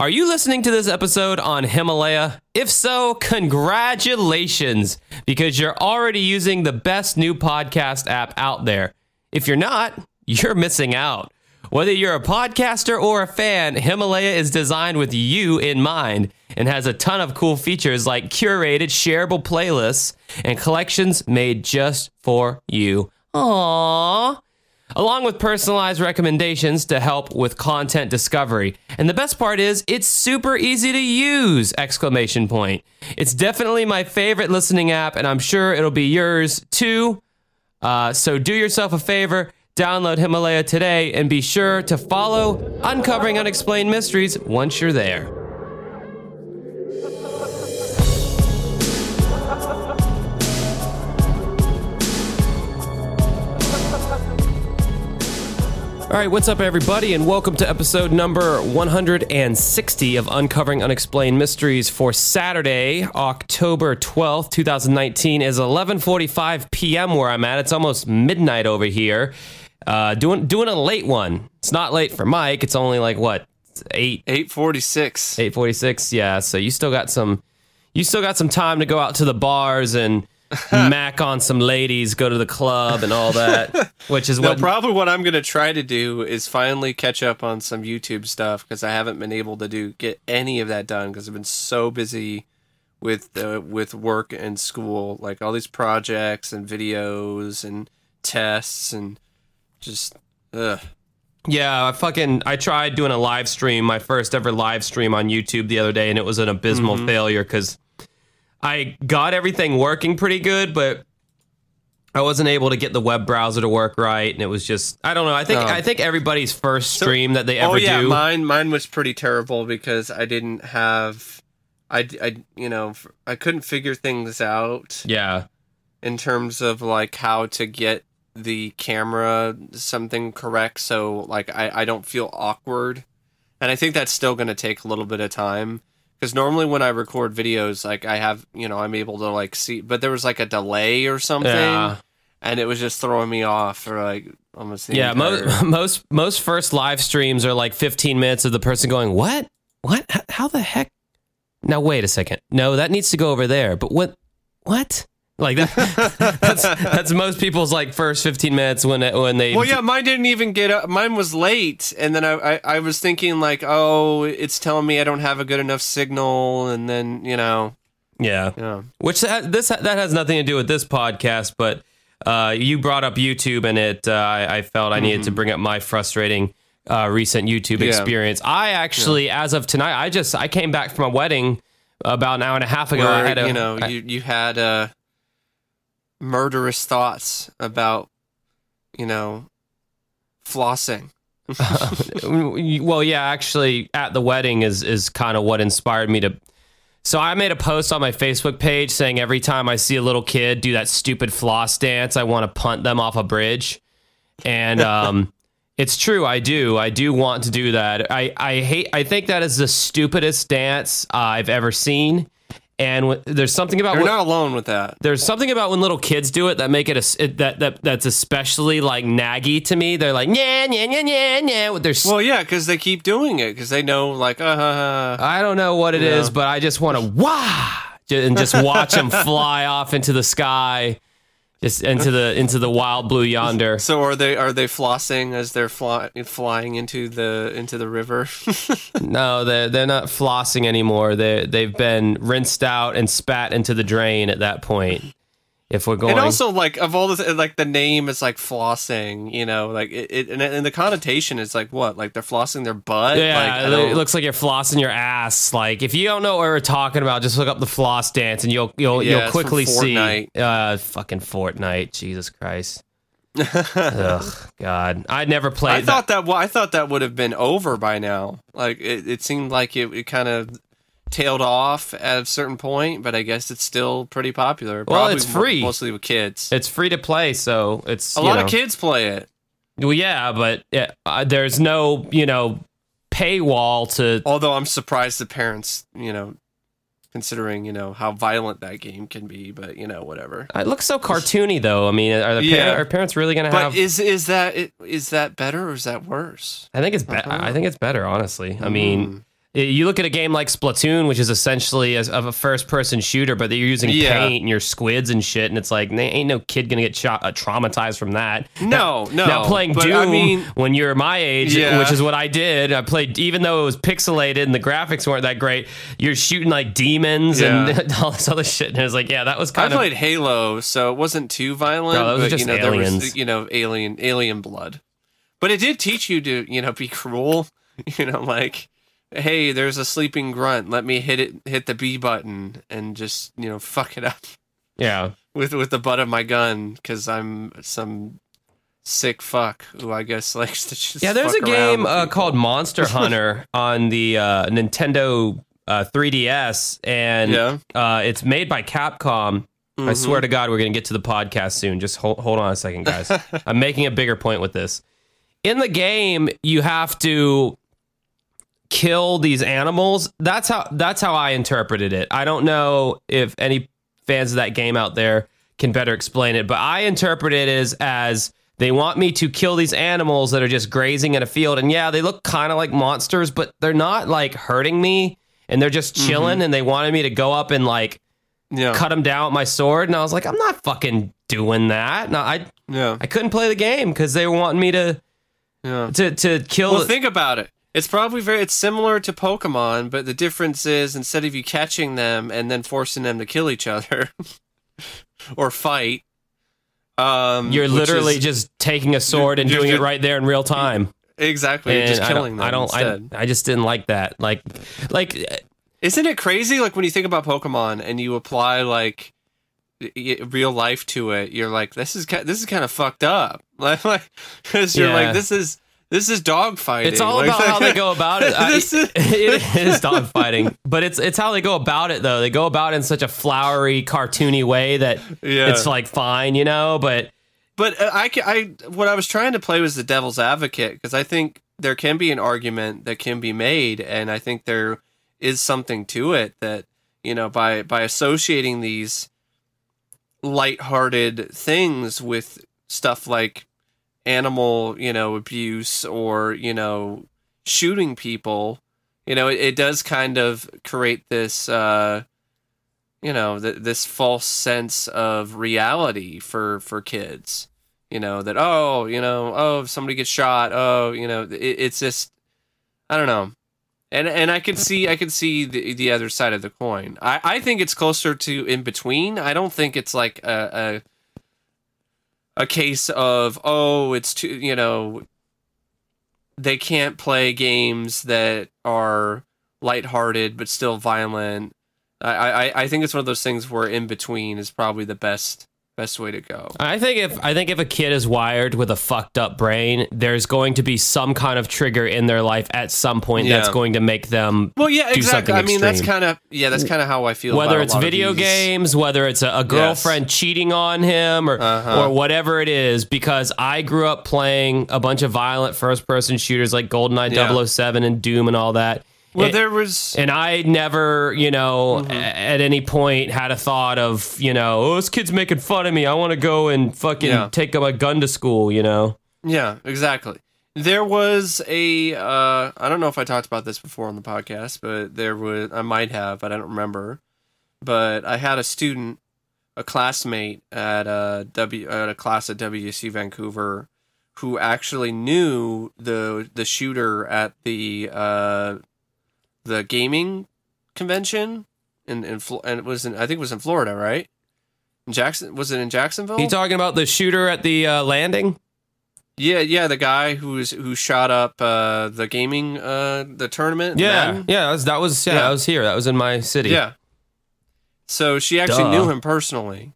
Are you listening to this episode on Himalaya? If so, congratulations, because you're already using the best new podcast app out there. If you're not, you're missing out. Whether you're a podcaster or a fan, Himalaya is designed with you in mind and has a ton of cool features like curated, shareable playlists and collections made just for you. Aww along with personalized recommendations to help with content discovery. And the best part is it's super easy to use! Exclamation point. It's definitely my favorite listening app and I'm sure it'll be yours too. Uh, so do yourself a favor, download Himalaya today and be sure to follow Uncovering Unexplained Mysteries once you're there. All right, what's up, everybody, and welcome to episode number 160 of Uncovering Unexplained Mysteries for Saturday, October 12th, 2019. is 11:45 p.m. where I'm at. It's almost midnight over here. Uh, doing doing a late one. It's not late for Mike. It's only like what eight eight forty six. Eight forty six. Yeah. So you still got some. You still got some time to go out to the bars and mac on some ladies, go to the club and all that, which is no, what probably what I'm gonna try to do is finally catch up on some YouTube stuff because I haven't been able to do get any of that done because I've been so busy with uh, with work and school, like all these projects and videos and tests and just ugh. Yeah, I fucking I tried doing a live stream, my first ever live stream on YouTube the other day, and it was an abysmal mm-hmm. failure because I got everything working pretty good, but I wasn't able to get the web browser to work right, and it was just I don't know. I think oh. I think everybody's first stream so, that they oh, ever oh yeah, do. Mine mine was pretty terrible because I didn't have I I you know I couldn't figure things out. Yeah. In terms of like how to get the camera something correct, so like I I don't feel awkward, and I think that's still going to take a little bit of time because normally when I record videos, like I have, you know, I'm able to like see, but there was like a delay or something, yeah. and it was just throwing me off for like almost. yeah, most most most first live streams are like 15 minutes of the person going, "What? What? How the heck?" Now wait a second. No, that needs to go over there. But what? What? Like that, that's that's most people's like first fifteen minutes when it, when they. Well, yeah, mine didn't even get up. Mine was late, and then I, I, I was thinking like, oh, it's telling me I don't have a good enough signal, and then you know. Yeah. Yeah. Which that, this that has nothing to do with this podcast, but uh, you brought up YouTube, and it uh, I, I, felt I needed mm-hmm. to bring up my frustrating uh, recent YouTube yeah. experience. I actually, yeah. as of tonight, I just I came back from a wedding about an hour and a half ago. Where, I had a, you know I, you you had a murderous thoughts about, you know, flossing. well, yeah, actually, at the wedding is is kind of what inspired me to. So I made a post on my Facebook page saying every time I see a little kid do that stupid floss dance, I want to punt them off a bridge, and um, it's true. I do. I do want to do that. I I hate. I think that is the stupidest dance I've ever seen. And w- there's something about you're not alone with that. There's something about when little kids do it that make it, a, it that that that's especially like naggy to me. They're like yeah yeah yeah yeah yeah. With their well, yeah, because they keep doing it because they know like uh. uh I don't know what it is, but I just want to wah and just watch them fly off into the sky just into the into the wild blue yonder. So are they are they flossing as they're fly, flying into the into the river? no, they're they're not flossing anymore. They they've been rinsed out and spat into the drain at that point if we're going and also like of all the like the name is like flossing you know like it, it and, and, the connotation is like what like they're flossing their butt yeah like, it looks like you're flossing your ass like if you don't know what we're talking about just look up the floss dance and you'll you'll yeah, you'll quickly see uh fucking Fortnite Jesus Christ Ugh, God, I never played. I that. thought that. I thought that would have been over by now. Like it, it seemed like it, it kind of tailed off at a certain point, but I guess it's still pretty popular. Well, it's free, mostly with kids. It's free to play, so it's a lot know. of kids play it. Well, yeah, but yeah, uh, there's no you know paywall to. Although I'm surprised the parents, you know, considering you know how violent that game can be. But you know, whatever. Uh, it looks so cartoony, though. I mean, are, the yeah. are parents really going to have? But is is that is that better or is that worse? I think it's better. Uh-huh. I think it's better, honestly. I hmm. mean, You look at a game like Splatoon, which is essentially a, of a first-person shooter, but you're using Yeah. paint and your squids and shit, and it's like, ain't no kid gonna get shot, uh, traumatized from that. No, no. Now playing but Doom I mean, when you're my age, Yeah. which is what I did. I played even though it was pixelated and the graphics weren't that great. You're shooting like demons and all this other shit, and it was like, yeah, that was I kind of I played Halo, so it wasn't too violent. No, that was but, just you know, there aliens. was you know alien alien blood, but it did teach you to you know be cruel. You know, like hey, there's a sleeping grunt. Let me hit it, hit the B button, and just you know fuck it up yeah. with with the butt of my gun because I'm some sick fuck who I guess likes to just Yeah, there's a game uh, called Monster Hunter on the uh, Nintendo uh, 3DS, and Yeah. uh, it's made by Capcom. I Mhm. swear to God, we're going to get to the podcast soon. Just hold, hold on a second, guys. I'm making a bigger point with this. In the game, you have to kill these animals. That's how that's how I interpreted it. I don't know if any fans of that game out there can better explain it, but I interpret it as as they want me to kill these animals that are just grazing in a field and yeah, they look kind of like monsters, but they're not like hurting me and they're just mm-hmm. chilling and they wanted me to go up and like yeah cut them down with my sword and I was like, I'm not fucking doing that. No, I yeah I couldn't play the game cuz they were wanting me to yeah. to to kill Well, think about it. It's probably very. It's similar to Pokemon, but the difference is instead of you catching them and then forcing them to kill each other or fight, um, You're literally is- just taking a sword and doing it right there in real time. exactly you're And just killing don't, them I don't. I, I just didn't like that. Like, like Isn't it crazy? Like when you think about Pokemon and you apply like real life to it, you're like, this is this is kind of fucked up. Like, like, because you're Yeah. like, this is this is dog fighting. it's all Like- about how they go about it. I- is- it is dog fighting, but it's it's how they go about it though. They go about it in such a flowery, cartoony way that Yeah. it's like fine, you know. But But uh, I, I, what I was trying to play was the devil's advocate because I think there can be an argument that can be made, and I think there is something to it that you know by by associating these lighthearted things with stuff like animal, you know, abuse or you know shooting people, you know, it, it does kind of create this. Uh, you know th- this false sense of reality for for kids you know that oh you know oh if somebody gets shot oh you know it, it's just i don't know and and i can see i can see the the other side of the coin i i think it's closer to in between i don't think it's like a a, a case of oh it's too you know they can't play games that are lighthearted but still violent. I, I I think it's one of those things where in between is probably the best best way to go. I think if I think if a kid is wired with a fucked up brain, there's going to be some kind of trigger in their life at some point that's going to make them Well, yeah, exactly. I mean, that's kind of yeah, that's kind of how I feel. whether it's video games, whether it's a, a girlfriend cheating on him or Uh-huh. or whatever it is, because I grew up playing a bunch of violent first person shooters like GoldenEye Yeah. 007 and Doom and all that. Well, And- there was and I never, you know, Mm-hmm. at any point had a thought of, you know, oh, this kid's making fun of me. I want to go and fucking Yeah. take my gun to school, you know? yeah, exactly. There was a uh, I don't know if I talked about this before on the podcast, but there was I might have, but I don't remember. But I had a student, a classmate at a W at a class at WC Vancouver, who actually knew the the shooter at the uh, the gaming convention in in and it was in I think it was in Florida, right? In Jackson was it in Jacksonville? You talking about the shooter at the uh, landing? Yeah, yeah, the guy who's who shot up uh, the gaming uh, the tournament. Yeah, Madden. yeah, that was, that was yeah, Yeah. that was here. That was in my city. yeah. So she actually Duh. knew him personally,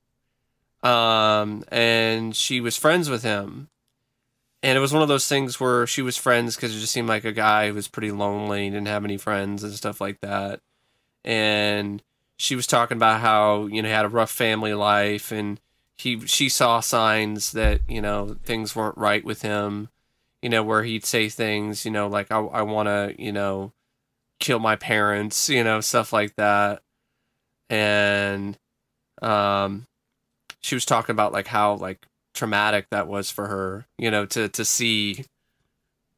um, and she was friends with him. And it was one of those things where she was friends because it just seemed like a guy who was pretty lonely, and didn't have any friends and stuff like that. And she was talking about how you know he had a rough family life, and he she saw signs that you know things weren't right with him. You know where he'd say things, you know, like I I want to you know kill my parents, you know, stuff like that. And um she was talking about like how like traumatic that was for her, you know, to to see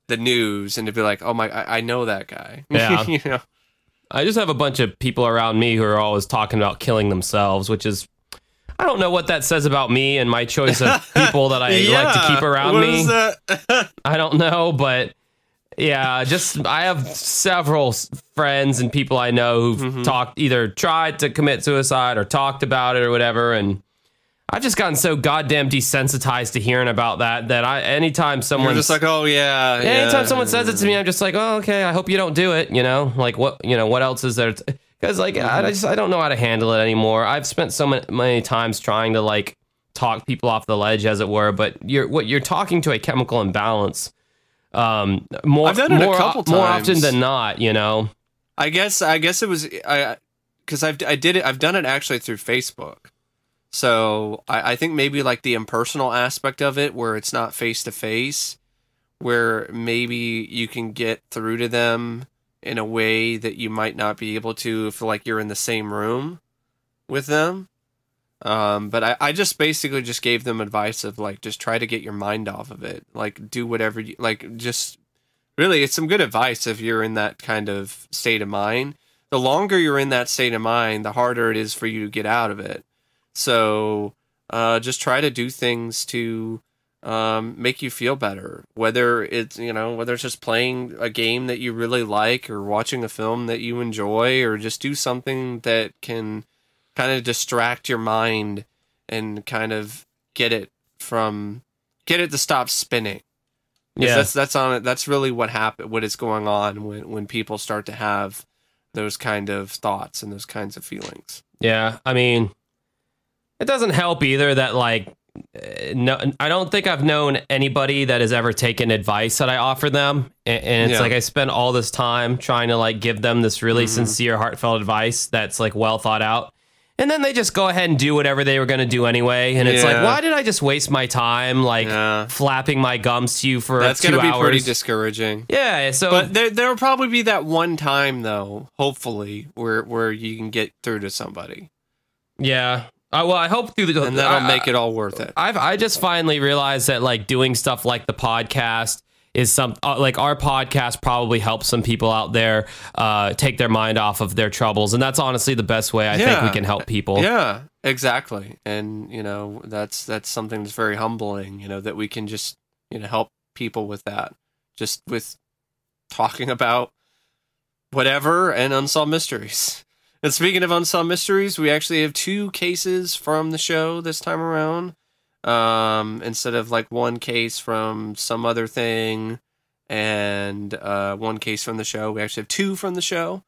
the news and to be like, "Oh my I, I know that guy." Yeah. you know. I just have a bunch of people around me who are always talking about killing themselves, which is I don't know what that says about me and my choice of people that I like to keep around what me. I don't know, but yeah, just I have several friends and people I know who've Mm-hmm. talked either tried to commit suicide or talked about it or whatever and I've just gotten so goddamn desensitized to hearing about that that I anytime someone just like, oh yeah. yeah, yeah. anytime someone says it to me, I'm just like, oh, okay. I hope you don't do it. You know, like what, you know, what else is there? Because like, I, I just, I don't know how to handle it anymore. I've spent so many, many times trying to like talk people off the ledge, as it were. But you're what you're talking to a chemical imbalance. Um, more, I've done it a more, more often than not. You know, I guess I guess it was I because I've I did it I've done it actually through Facebook. So I, I think maybe like the impersonal aspect of it where it's not face to face, where maybe you can get through to them in a way that you might not be able to if like you're in the same room with them. Um, but I, I just basically just gave them advice of like just try to get your mind off of it. Like do whatever you like just really it's some good advice if you're in that kind of state of mind the longer you're in that state of mind the harder it is for you to get out of it so uh, just try to do things to um, make you feel better whether it's you know whether it's just playing a game that you really like or watching a film that you enjoy or just do something that can kind of distract your mind and kind of get it from get it to stop spinning. Yeah. that's that's on it. That's really what happen. What is going on when when people start to have those kind of thoughts and those kinds of feelings. Yeah, I mean, it doesn't help either that like uh, no, I don't think I've known anybody that has ever taken advice that I offer them, and, and it's Yeah. like I spend all this time trying to like give them this really Mm-hmm. sincere, heartfelt advice that's like well thought out. And then they just go ahead and do whatever they were going to do anyway. And it's like, why did I just waste my time like Yeah. flapping my gums to you for That's gonna be hours? pretty discouraging. yeah. So, But there there will probably be that one time though, hopefully, where where you can get through to somebody, yeah. Uh, well, I hope through the and that'll I- make it all worth it. I've I just finally realized that like doing stuff like the podcast is some uh, like our podcast probably helps some people out there uh, take their mind off of their troubles, and that's honestly the best way I think we can help people. Yeah, exactly. And you know, that's that's something that's very humbling. You know, that we can just you know help people with that, just with talking about whatever and unsolved mysteries. And speaking of unsolved mysteries, we actually have two cases from the show this time around. Um, instead of like one case from some other thing and uh, one case from the show, we actually have two from the show.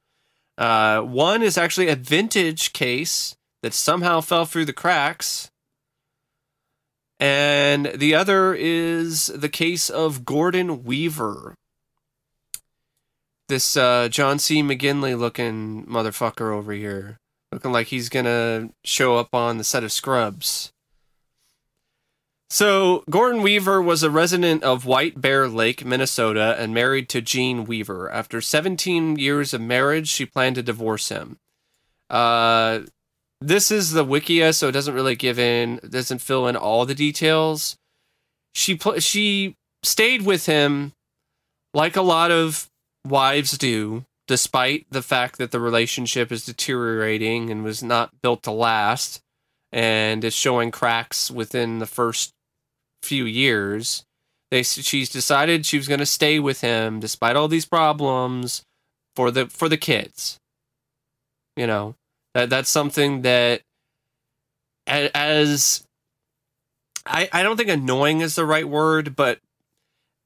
Uh, one is actually a vintage case that somehow fell through the cracks. And the other is the case of Gordon Weaver. This uh, John C. McGinley looking motherfucker over here. Looking like he's gonna show up on the set of Scrubs. So, Gordon Weaver was a resident of White Bear Lake, Minnesota, and married to Jean Weaver. After 17 years of marriage, she planned to divorce him. Uh, this is the Wikia, so it doesn't really give in, doesn't fill in all the details. She pl- she stayed with him, like a lot of wives do, despite the fact that the relationship is deteriorating and was not built to last, and is showing cracks within the first few years. They she's decided she was going to stay with him despite all these problems for the for the kids. You know that that's something that as I I don't think annoying is the right word, but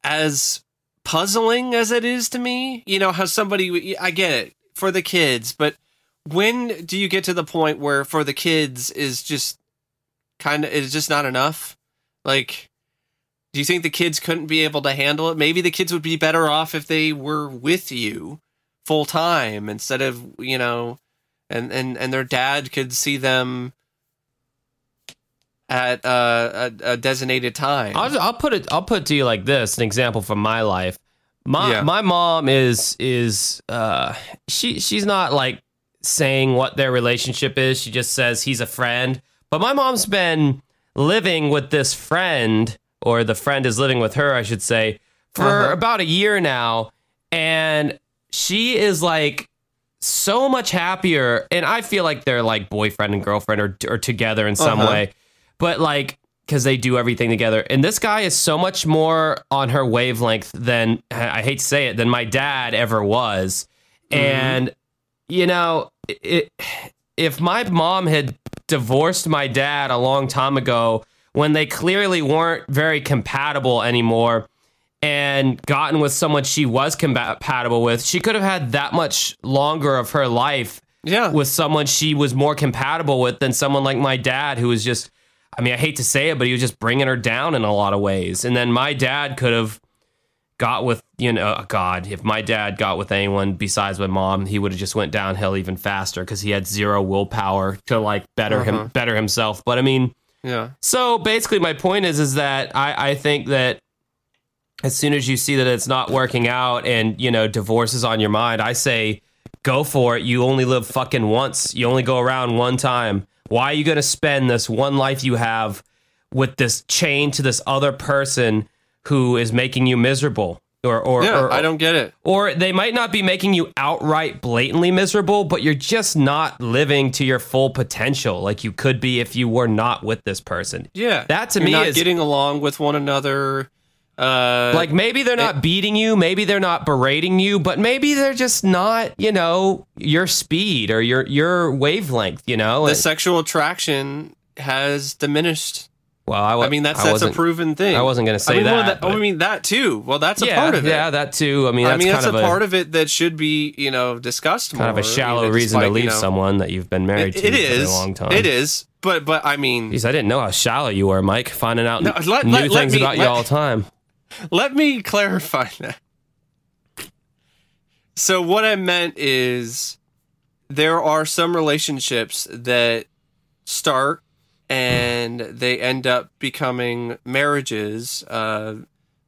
as puzzling as it is to me, you know how somebody I get it for the kids, but when do you get to the point where for the kids is just kind of is just not enough? Like do you think the kids couldn't be able to handle it? Maybe the kids would be better off if they were with you full time instead of, you know, and and and their dad could see them at uh, a, a designated time. I'll, I'll put it. I'll put it to you like this: an example from my life. My Yeah. my mom is is uh she she's not like saying what their relationship is. She just says he's a friend. But my mom's been living with this friend, or the friend is living with her, I should say, for Uh-huh. about a year now, and she is like so much happier. And I feel like they're like boyfriend and girlfriend or, or together in some Uh-huh. way. But like, because they do everything together. And this guy is so much more on her wavelength than, I hate to say it, than my dad ever was. Mm-hmm. And, you know, it, if my mom had divorced my dad a long time ago when they clearly weren't very compatible anymore and gotten with someone she was compatible with, she could have had that much longer of her life Yeah. with someone she was more compatible with than someone like my dad who was just I mean I hate to say it but he was just bringing her down in a lot of ways and then my dad could have got with you know oh god if my dad got with anyone besides my mom he would have just went downhill even faster because he had zero willpower to like better Uh-huh. him better himself but I mean yeah. so basically, my point is is that I, I think that as soon as you see that it's not working out and you know divorce is on your mind, I say go for it. You only live fucking once. You only go around one time. Why are you going to spend this one life you have with this chain to this other person who is making you miserable? Or, or, Yeah. or I don't get it. or they might not be making you outright blatantly miserable, but you're just not living to your full potential like you could be if you were not with this person. Yeah. That to You're me not is getting along with one another. Uh, like maybe they're not beating you, maybe they're not berating you, but maybe they're just not, you know, your speed or your your wavelength, you know. the And- sexual attraction has diminished. well, I, mean, that's I that's a proven thing. I wasn't gonna say I mean, well, that, I mean that too. Well, that's a yeah, part of it. yeah, that too. I mean, that's I mean, that's a part of it that should be, you know, discussed kind more. of a shallow even reason to leave you know, someone that you've been married It, to it for a long time. It is. But but I mean, Jeez, I didn't know how shallow you were, Mike. Finding out No, let- new let- let things me- about you all the time. Let me clarify that. So what I meant is there are some relationships that start and they end up becoming marriages uh,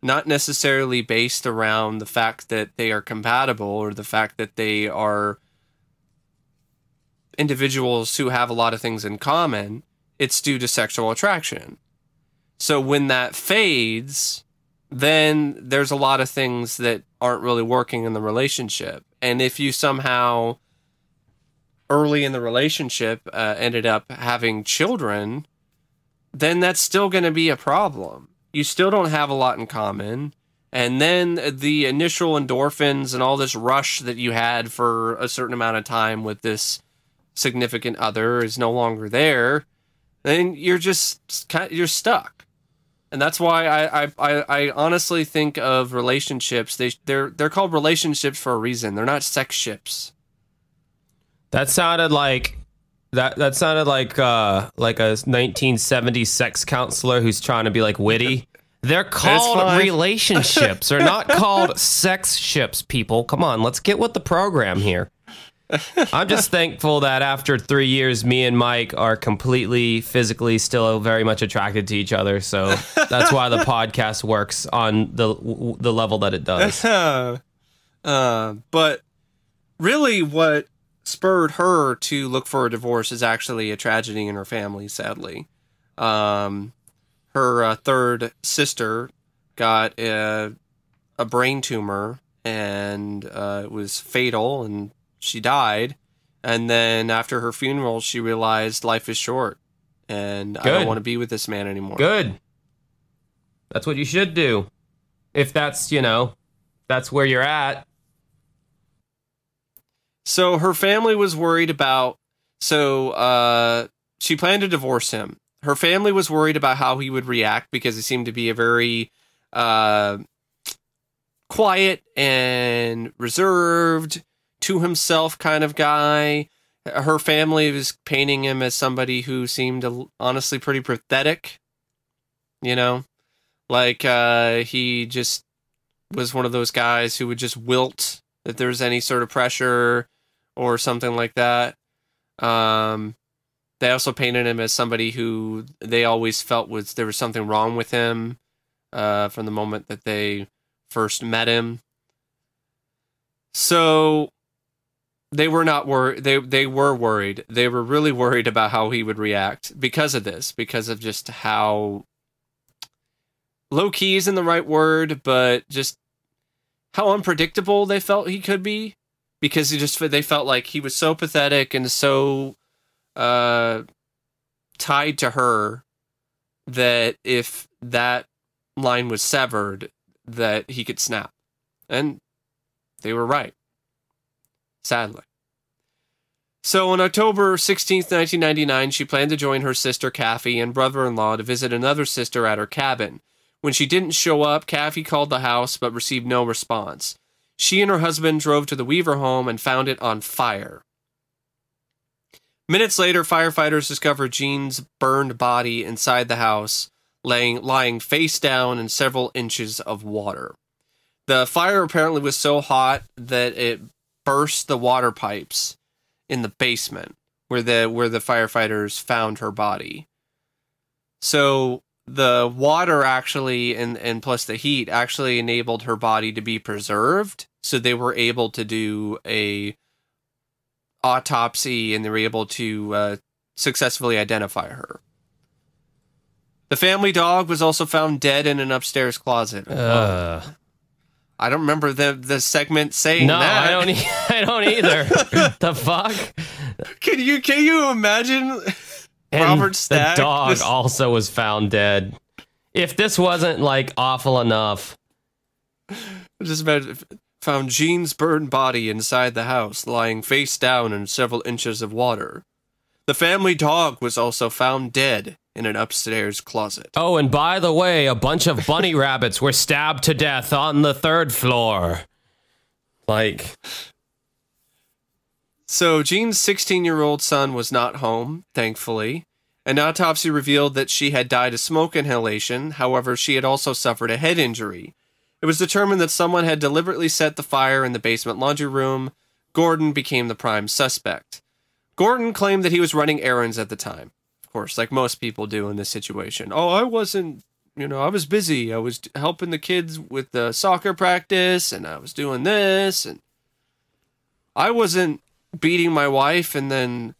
not necessarily based around the fact that they are compatible or the fact that they are individuals who have a lot of things in common it's due to sexual attraction so when that fades then there's a lot of things that aren't really working in the relationship. And if you somehow early in the relationship uh, ended up having children, then that's still going to be a problem. You still don't have a lot in common. And then the initial endorphins and all this rush that you had for a certain amount of time with this significant other is no longer there. Then you're just you're stuck and that's why I, I, I, honestly think of relationships. They they're they're called relationships for a reason. They're not sex ships. That sounded like that. That sounded like uh, like a 1970s sex counselor who's trying to be like witty. They're called relationships. They're not called sex ships. People, come on, let's get with the program here. I'm just thankful that after three years, me and Mike are completely physically still very much attracted to each other. So that's why the podcast works on the the level that it does. uh, but really, what spurred her to look for a divorce is actually a tragedy in her family. Sadly, um, her uh, third sister got a, a brain tumor, and uh, it was fatal, and she died. And then after her funeral, she realized life is short, and I don't want to be with this man anymore. Good. That's what you should do. If that's, you know, that's where you're at. So her family was worried about. So uh, she planned to divorce him. Her family was worried about how he would react because he seemed to be a very uh, quiet and reserved to himself kind of guy. Her family was painting him as somebody who seemed honestly pretty pathetic. You know, like uh, he just was one of those guys who would just wilt if there's any sort of pressure or something like that. Um, they also painted him as somebody who they always felt was there was something wrong with him uh, from the moment that they first met him. So they were not worried. They they were worried. They were really worried about how he would react because of this, because of just how low key isn't the right word, but just how unpredictable they felt he could be because he just they felt like he was so pathetic and so uh, tied to her that if that line was severed, that he could snap, and they were right. Sadly. So on October 16th, 1999, she planned to join her sister Kathy and brother in law to visit another sister at her cabin. When she didn't show up, Kathy called the house but received no response. She and her husband drove to the Weaver home and found it on fire. Minutes later, firefighters discovered Jean's burned body inside the house, laying, lying face down in several inches of water. The fire apparently was so hot that it burst the water pipes in the basement where the where the firefighters found her body. So the water actually and and plus the heat actually enabled her body to be preserved. So they were able to do a autopsy and they were able to uh, successfully identify her. The family dog was also found dead in an upstairs closet. Uh, i don't remember the the segment saying that. no, that I don't. E- I don't either. the fuck. can you can you imagine And Robert the dog just- also was found dead. If this wasn't like awful enough, Just imagine found Jean's burned body inside the house, lying face down in several inches of water. The family dog was also found dead in an upstairs closet. Oh, and by the way, a bunch of bunny rabbits were stabbed to death on the third floor. Like, So Jean's 16-year-old son was not home, thankfully. An autopsy revealed that she had died of smoke inhalation. However, she had also suffered a head injury. It was determined that someone had deliberately set the fire in the basement laundry room. Gordon became the prime suspect. Gordon claimed that he was running errands at the time. Course, like most people do in this situation. Oh, I wasn't, you know, I was busy. I was helping the kids with the soccer practice and I was doing this and I wasn't beating my wife and then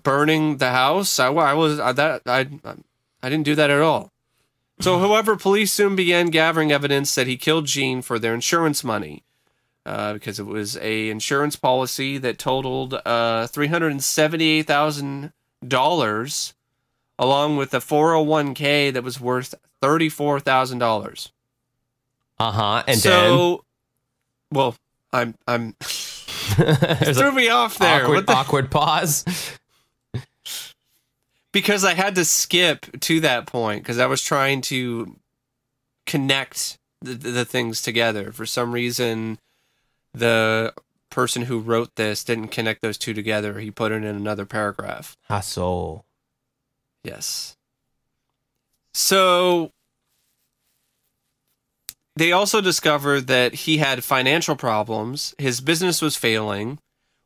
burning the house. I, I was I, that I I didn't do that at all. So, however, police soon began gathering evidence that he killed Jean for their insurance money, uh, because it was a insurance policy that totaled uh, three hundred and seventy-eight thousand dollars, along with a four hundred one k that was worth thirty-four thousand dollars. uh huh. And So, well, I'm I'm threw me off there. awkward, What the- awkward pause. because I had to skip to that point because I was trying to connect the, the things together. For some reason, the person who wrote this didn't connect those two together. He put it in another paragraph. Hasso. Yes. So they also discovered that he had financial problems. His business was failing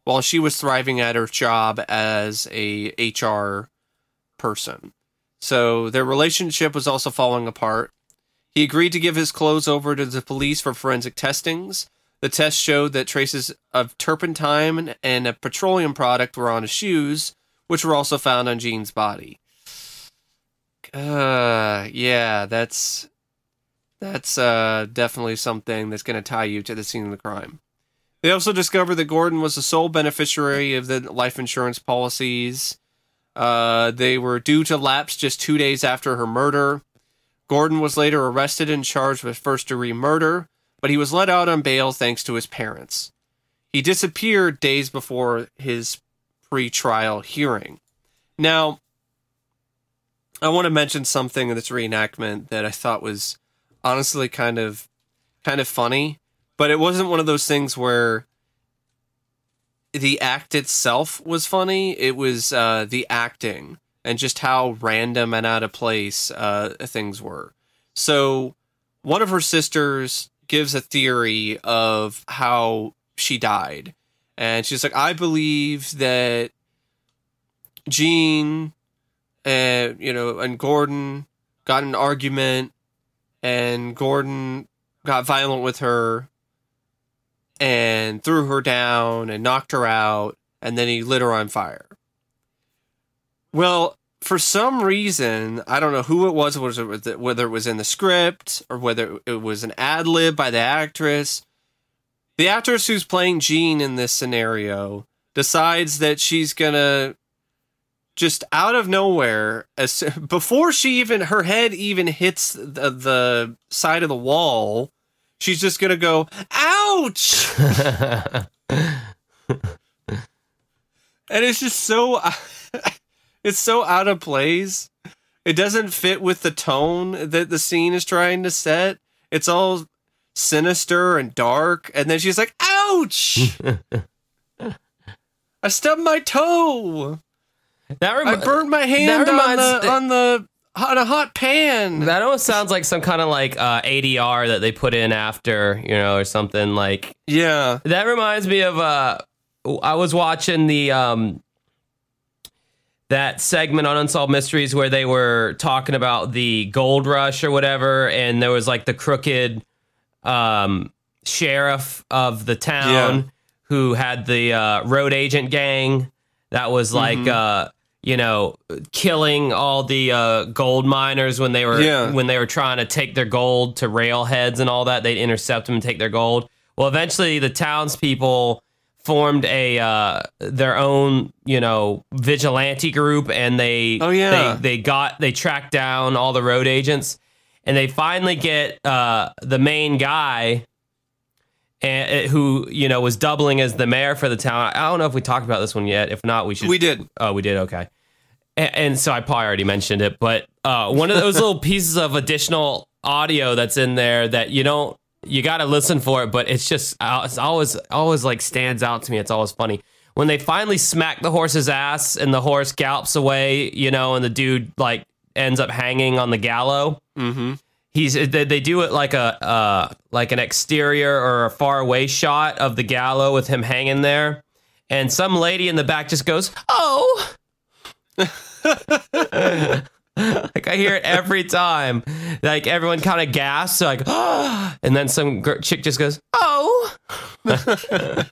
while she was thriving at her job as a HR person. So their relationship was also falling apart. He agreed to give his clothes over to the police for forensic testings. The test showed that traces of turpentine and a petroleum product were on his shoes, which were also found on Jean's body. Uh, yeah, that's that's uh definitely something that's going to tie you to the scene of the crime. They also discovered that Gordon was the sole beneficiary of the life insurance policies. Uh, they were due to lapse just two days after her murder. Gordon was later arrested and charged with first degree murder, but he was let out on bail thanks to his parents. He disappeared days before his pre trial hearing. Now, I want to mention something in this reenactment that I thought was honestly kind of kind of funny, but it wasn't one of those things where the act itself was funny. It was uh, the acting and just how random and out of place uh, things were. So, one of her sisters gives a theory of how she died, and she's like, "I believe that Jean, uh, you know, and Gordon got an argument, and Gordon got violent with her." and threw her down and knocked her out, and then he lit her on fire. Well, for some reason, I don't know who it was, whether it was in the script or whether it was an ad lib by the actress. the actress who's playing Jean in this scenario decides that she's gonna just out of nowhere as before she even her head even hits the, the side of the wall she's just gonna go ouch! And it's just so it's so out of place. It doesn't fit with the tone that the scene is trying to set. It's all sinister and dark and then she's like ouch! I stubbed my toe That I rem- burned my hand on the on the on a hot pan. that almost sounds like some kind of like uh, ADR that they put in after, you know, or something like yeah. That reminds me of uh I was watching the um that segment on Unsolved Mysteries where they were talking about the gold rush or whatever and there was like the crooked um sheriff of the town Yeah. who had the uh road agent gang that was like Mm-hmm. You know killing all the uh gold miners when they were Yeah. when they were trying to take their gold to railheads and all that they'd intercept them and take their gold well eventually the townspeople formed a uh their own you know vigilante group and they Oh, yeah. they, they got they tracked down all the road agents and they finally get uh the main guy and who you know was doubling as the mayor for the town. I don't know if we talked about this one yet. If not, we should. We did. Oh, we did. Okay. And, and so I probably already mentioned it, but uh, one of those little pieces of additional audio that's in there that you don't you got to listen for it, but it's just uh, it's always always like stands out to me. It's always funny when they finally smack the horse's ass and the horse gallops away, you know, and the dude like ends up hanging on the gallow Mm-hmm. He's they, they do it like a uh like an exterior or a far away shot of the gallow with him hanging there. And some lady in the back just goes oh! Like i hear it every time. Like everyone kind of gasps like oh, and then some gr- chick just goes oh!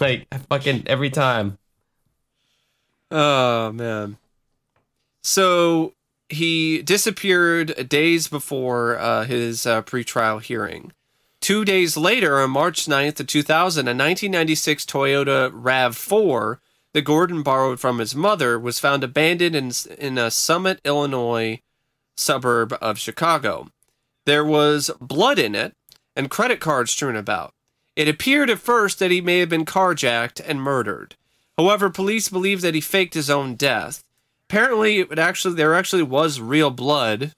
Like fucking every time. Oh man. So he disappeared days before uh, his uh, pretrial hearing. Two days later, on March 9th of 2000, a 1996 Toyota RAV4 that Gordon borrowed from his mother was found abandoned in, in a Summit, Illinois suburb of Chicago. There was blood in it and credit cards strewn about. It appeared at first that he may have been carjacked and murdered. However, police believe that he faked his own death. Apparently, it actually there actually was real blood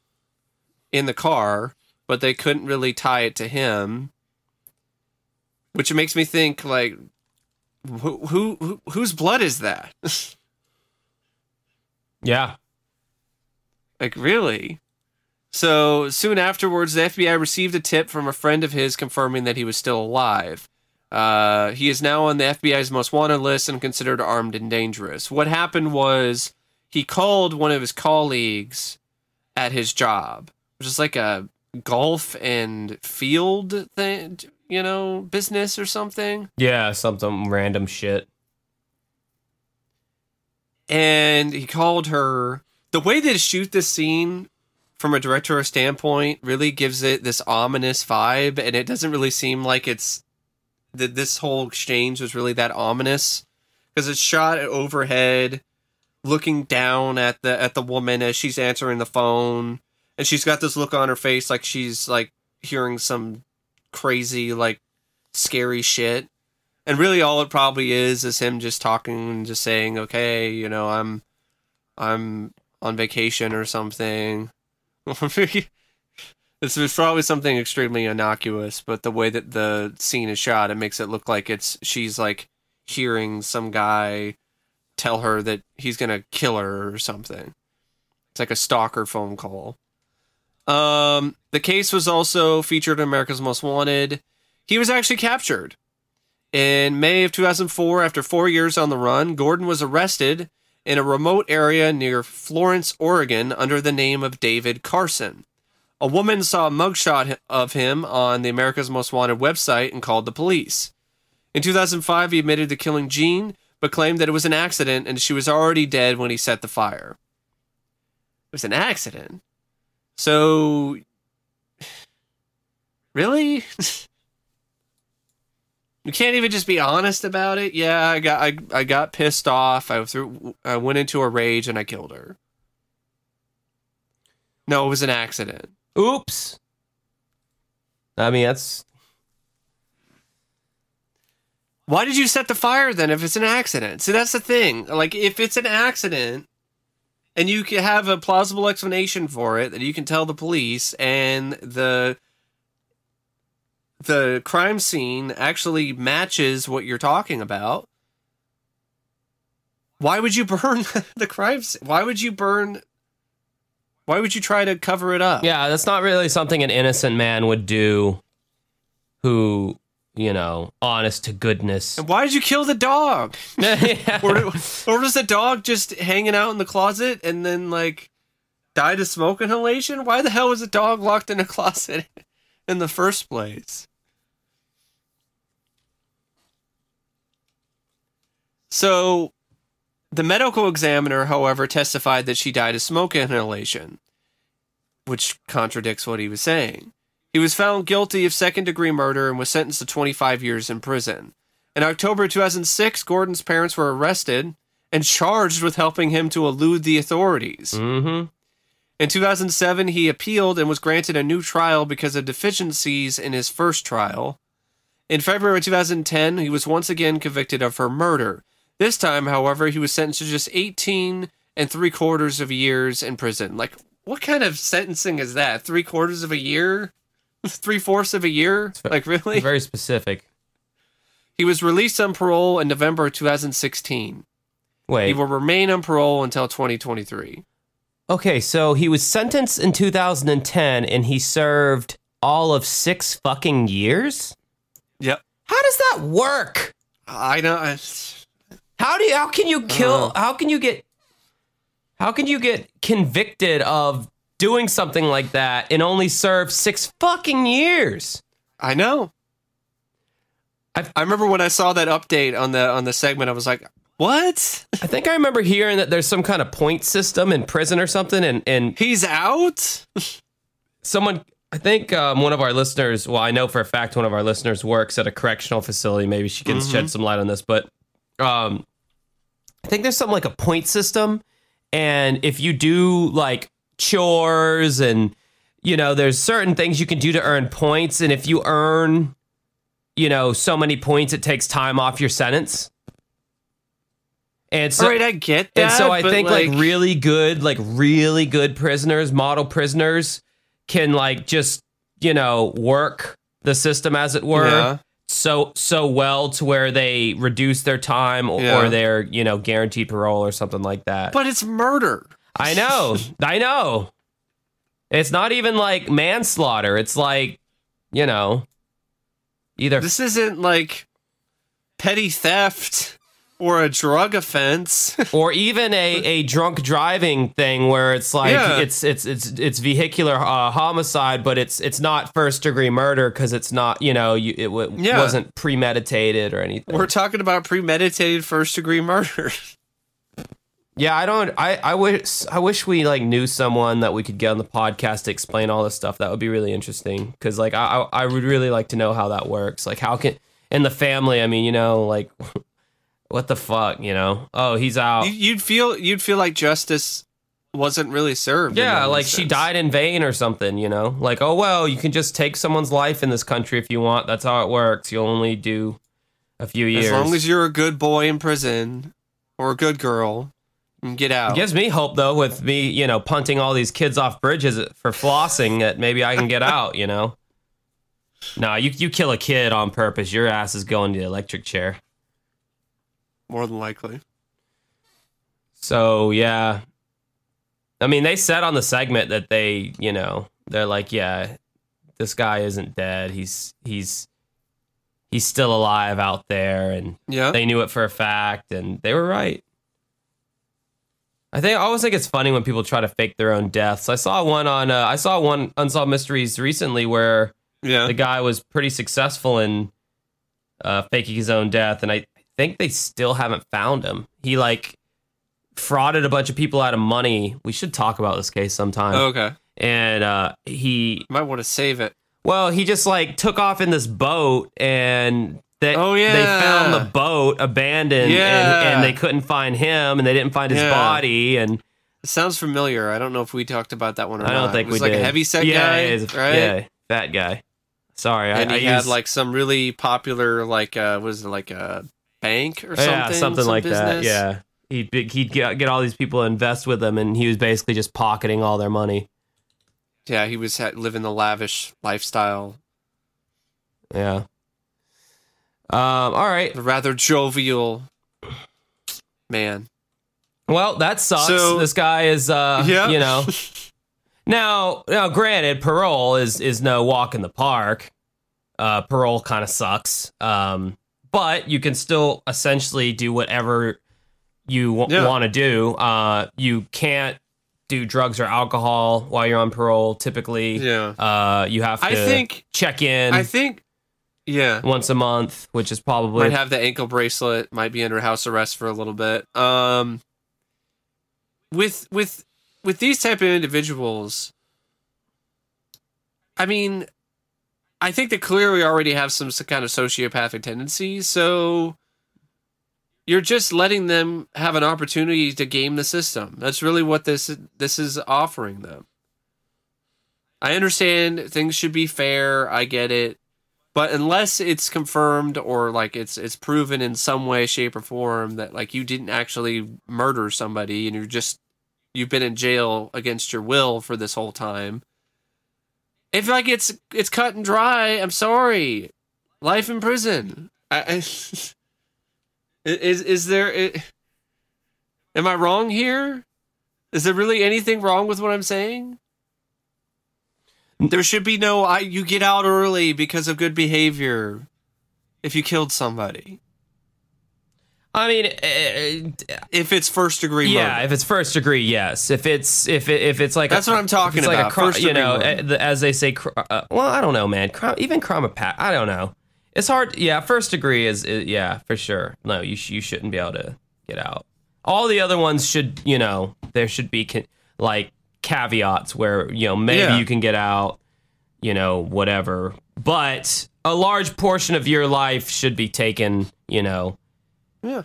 in the car, but they couldn't really tie it to him. Which makes me think like who who, who whose blood is that? yeah Like, really? So, soon afterwards, the FBI received a tip from a friend of his confirming that he was still alive. Uh, he is now on the FBI's most wanted list and considered armed and dangerous. What happened was he called one of his colleagues at his job, which is like a golf and field thing, you know, business or something. yeah something random shit and he called her. The way they shoot this scene from a director standpoint really gives it this ominous vibe, and it doesn't really seem like it's that this whole exchange was really that ominous because it's shot overhead, looking down at the at the woman as she's answering the phone, and she's got this look on her face like she's like hearing some crazy like scary shit. And really all it probably is is him just talking and just saying okay you know i'm i'm on vacation or something. This is probably something extremely innocuous but the way that the scene is shot it makes it look like it's she's like hearing some guy tell her that he's gonna kill her or something it's like a stalker phone call um the case was also featured in america's most wanted he was actually captured in May of 2004, after four years on the run, Gordon was arrested in a remote area near Florence, Oregon, under the name of David Carson. A woman saw a mugshot of him on the America's Most Wanted website and called the police. In 2005, he admitted to killing Jean, but claimed that it was an accident and she was already dead when he set the fire. It was an accident? So. Really? You can't even just be honest about it. Yeah, I got I, I got pissed off. I threw I went into a rage and I killed her. No, it was an accident. Oops. I mean, that's Why did you set the fire then if it's an accident? See, that's the thing. Like, if it's an accident and you can have a plausible explanation for it that you can tell the police and the the crime scene actually matches what you're talking about, why would you burn the crime scene? Why would you burn why would you try to cover it up? yeah, that's not really something an innocent man would do who, you know, honest to goodness. And why did you kill the dog? Yeah. or, or was the dog just hanging out in the closet and then like died of smoke inhalation? Why the hell was the dog locked in a closet in the first place? So, the medical examiner, however, testified that she died of smoke inhalation, which contradicts what he was saying. He was found guilty of second degree murder and was sentenced to 25 years in prison. In October 2006, Gordon's parents were arrested and charged with helping him to elude the authorities. Mm-hmm. In 2007, he appealed and was granted a new trial because of deficiencies in his first trial. In February 2010, he was once again convicted of her murder. This time, however, he was sentenced to just 18 and three quarters of years in prison. Like, what kind of sentencing is that? Three quarters of a year? Three fourths of a year? Like, really? Very specific. He was released on parole in November 2016. Wait. He will remain on parole until 2023. Okay, so he was sentenced in 2010 and he served all of six fucking years? Yep. How does that work? I know. I- How do you, how can you kill how can you get how can you get convicted of doing something like that and only serve six fucking years? I know. I've- I remember when I saw that update on the on the segment, I was like, "What? I think I remember hearing that there's some kind of point system in prison or something and and He's out?" someone I think um, one of our listeners, well, I know for a fact one of our listeners works at a correctional facility. Maybe she can shed some light on this, but um, I think there's something like a point system, and if you do like chores and you know, there's certain things you can do to earn points, and if you earn, you know, so many points, it takes time off your sentence. And so, All right, I get that. and so I think like, really good, like really good prisoners, model prisoners, can like just you know work the system as it were Yeah. so so well to where they reduce their time or, Yeah. or they're you know guaranteed parole or something like that. but it's murder. I know, I know. It's not even like manslaughter. It's like you know either This isn't like petty theft or a drug offense. or even a, a drunk driving thing where it's like Yeah. it's it's it's it's vehicular uh, homicide, but it's it's not first degree murder because it's not you know you, it w- Yeah. wasn't premeditated or anything. We're talking about premeditated first degree murder. yeah, I don't. I I wish I wish we like knew someone that we could get on the podcast to explain all this stuff. That would be really interesting because like I I I would really like to know how that works. Like how can in the family? I mean, you know, like what the fuck, you know? Oh, he's out. You- You'd feel you'd feel like justice wasn't really served. Yeah, like she died in vain or something, you know? Like, oh, well, you can just take someone's life in this country if you want. That's how it works. You'll only do a few years. As long as you're a good boy in prison or a good girl, you get out. it gives me hope, though, with me, you know, punting all these kids off bridges for flossing that maybe I can get out, you know? Nah, you, you kill a kid on purpose, your ass is going to the electric chair. More than likely. So yeah, I mean, they said on the segment that they, you know, they're like, yeah, this guy isn't dead. He's he's he's still alive out there, and Yeah. they knew it for a fact, and they were right. I think I always think it's funny when people try to fake their own deaths. I saw one on uh, I saw one unsolved mysteries recently where yeah. the guy was pretty successful in uh, faking his own death, and I think they still haven't found him. He like frauded a bunch of people out of money. We should talk about this case sometime. okay. And uh, he, Might want to save it. well, he just like took off in this boat, and Oh, yeah, they found the boat abandoned, Yeah. and, and they couldn't find him, and they didn't find his Yeah. body, and It sounds familiar. I don't know if we talked about that one or I don't think it was we like did. a heavy set yeah, guy, yeah, he's a- right? Yeah, fat guy. Sorry, and I, he I had used- like some really popular, like uh, was it like a bank or something? yeah, something some like that. Yeah, he'd be- he'd get, get all these people to invest with him, and he was basically just pocketing all their money. yeah. He was ha- living the lavish lifestyle, Yeah. Um. All right. rather jovial man. Well, that sucks. So- this guy is, uh, Yeah. you know. now, now, granted, parole is is no walk in the park. Uh, parole kind of sucks. Um, but you can still essentially do whatever you w- Yeah. want to do. Uh, you can't do drugs or alcohol while you're on parole. Typically, Yeah, uh, you have to I think. check in I think. Yeah, once a month, which is probably might have the ankle bracelet. Might be under house arrest for a little bit. Um, with with with these type of individuals, I mean, I think they clearly already have some kind of sociopathic tendencies. So you're just letting them have an opportunity to game the system. That's really what this this is offering them. I understand things should be fair. I get it. But unless it's confirmed or like it's it's proven in some way, shape, or form that like you didn't actually murder somebody and you're just you've been in jail against your will for this whole time. If like it's it's cut and dry, I'm sorry. Life in prison. I, I, is is there? i am I wrong here? Is there really anything wrong with what I'm saying? There should be no. I you get out early because of good behavior. If you killed somebody, I mean, uh, if it's first degree yeah, murder, if it's first degree, yes. If it's if it, if it's like that's a, what I'm talking it's about. like a crime, first you know, murder. uh, as they say. cr- Uh, well, I don't know, man. Crime, even crime of pat. I don't know. It's hard. Yeah, first degree is, is yeah for sure. No, you sh- you shouldn't be able to get out. All the other ones should, you know, there should be ca- like caveats where you know maybe Yeah. you can get out, you know, whatever. But a large portion of your life should be taken, you know, yeah.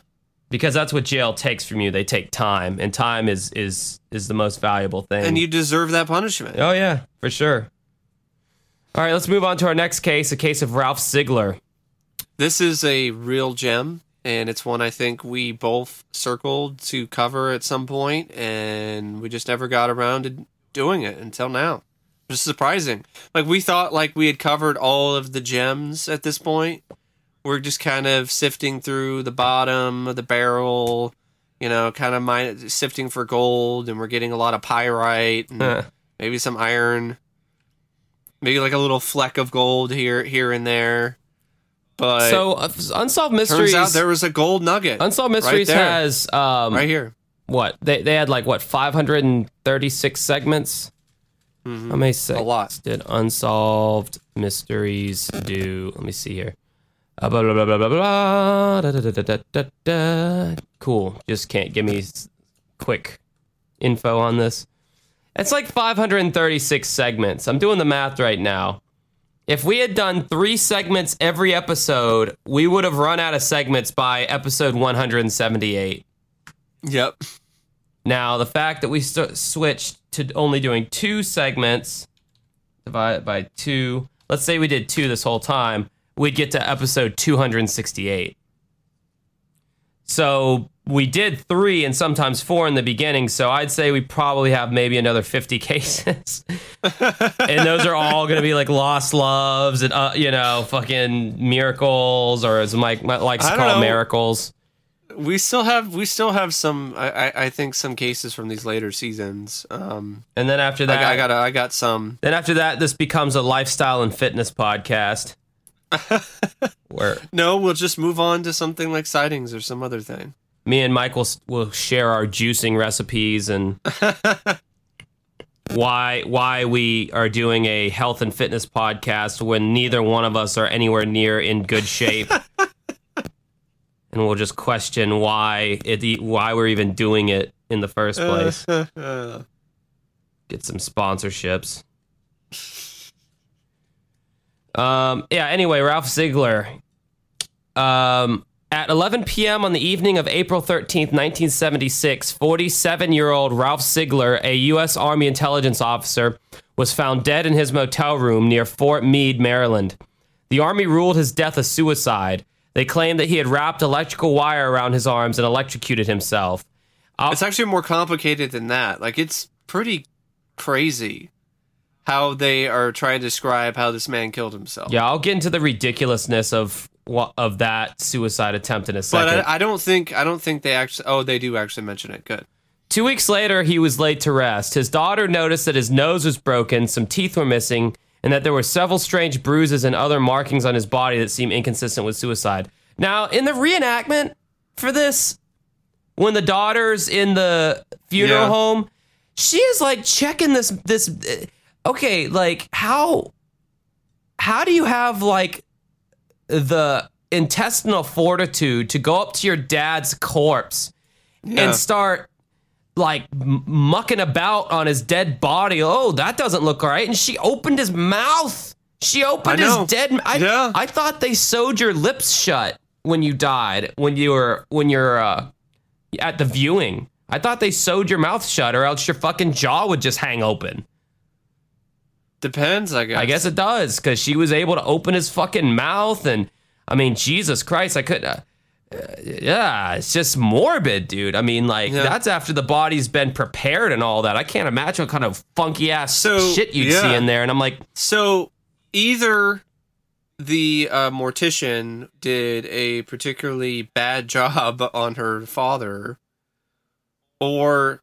because that's what jail takes from you. They take time, and time is is is the most valuable thing. and you deserve that punishment. Oh yeah, for sure. All right, let's move on to our next case, a case of Ralph Sigler. This is a real gem, and it's one I think we both circled to cover at some point, and we just never got around to doing it until now. Just surprising. Like we thought, like we had covered all of the gems at this point. We're just kind of sifting through the bottom of the barrel, you know, kind of sifting for gold, and we're getting a lot of pyrite and Huh. maybe some iron, maybe like a little fleck of gold here, here and there. But so, uh, Unsolved Mysteries. Turns out there was a gold nugget. Unsolved Mysteries there. has um, right here. what they they had like what 536 segments. How many segments Mm-hmm. lot. did Unsolved Mysteries do? Let me see here. Uh, blah, blah, blah, blah, blah, blah, da, da, da, da, da, da. Cool. Just can't give me quick info on this. It's like 536 segments. I'm doing the math right now. If we had done three segments every episode, we would have run out of segments by episode 178. Yep. Now, the fact that we st- switched to only doing two segments divided by two, let's say we did two this whole time, we'd get to episode 268. So we did three and sometimes four in the beginning. So I'd say we probably have maybe another 50 cases. and those are all going to be like lost loves and, uh, you know, fucking miracles or as Mike likes to call know. miracles. We still have we still have some I, I, I think some cases from these later seasons. Um And then after that, got- I got I got some Then after that, this becomes a lifestyle and fitness podcast. where No, we'll just move on to something like sightings or some other thing. Me and Mike will, share our juicing recipes and why why we are doing a health and fitness podcast when neither one of us are anywhere near in good shape. and we'll just question why it why we're even doing it in the first place. Get some sponsorships. Um, yeah. Anyway, Ralph Sigler. Um, at 11 p.m. on the evening of April 13th, 1976, 47 year old Ralph Sigler, a U.S. Army intelligence officer, was found dead in his motel room near Fort Meade, Maryland. The Army ruled his death a suicide. They claimed that he had wrapped electrical wire around his arms and electrocuted himself. It's actually more complicated than that. Like it's pretty crazy how they are trying to describe how this man killed himself. Yeah, I'll get into the ridiculousness of of that suicide attempt in a But second. I, I don't think I don't think they actually. Oh, they do actually mention it. Good. Two weeks later, he was laid to rest. His daughter noticed that his nose was broken, some teeth were missing, and that there were several strange bruises and other markings on his body that seemed inconsistent with suicide. Now, in the reenactment for this, when the daughter's in the funeral Yeah. home, she is like checking this this. Eh, okay, like how how do you have like the intestinal fortitude to go up to your dad's corpse Yeah. and start like m- mucking about on his dead body. Oh, that doesn't look all right. And she opened his mouth. She opened his dead. I, Yeah. I thought they sewed your lips shut when you died. When you were when you're uh, at the viewing. I thought they sewed your mouth shut, or else your fucking jaw would just hang open. Depends, I guess. I guess it does because she was able to open his fucking mouth, and I mean, Jesus Christ, I could. Uh, uh, yeah, it's just morbid, dude. I mean, like Yeah. that's after the body's been prepared and all that. I can't imagine what kind of funky ass So, shit you'd yeah. see in there. And I'm like, So either the uh, mortician did a particularly bad job on her father, or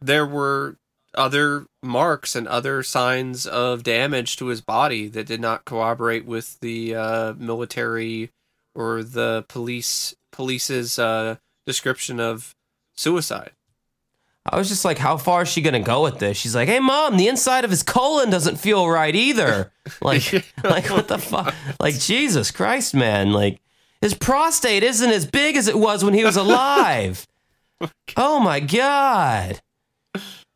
there were other marks and other signs of damage to his body that did not corroborate with the uh, military or the police police's uh, description of suicide. I was just like, how far is she gonna go with this? She's like, hey mom, the inside of his colon doesn't feel right either. Like, like what the fuck? Like Jesus Christ, man! Like his prostate isn't as big as it was when he was alive. oh my god!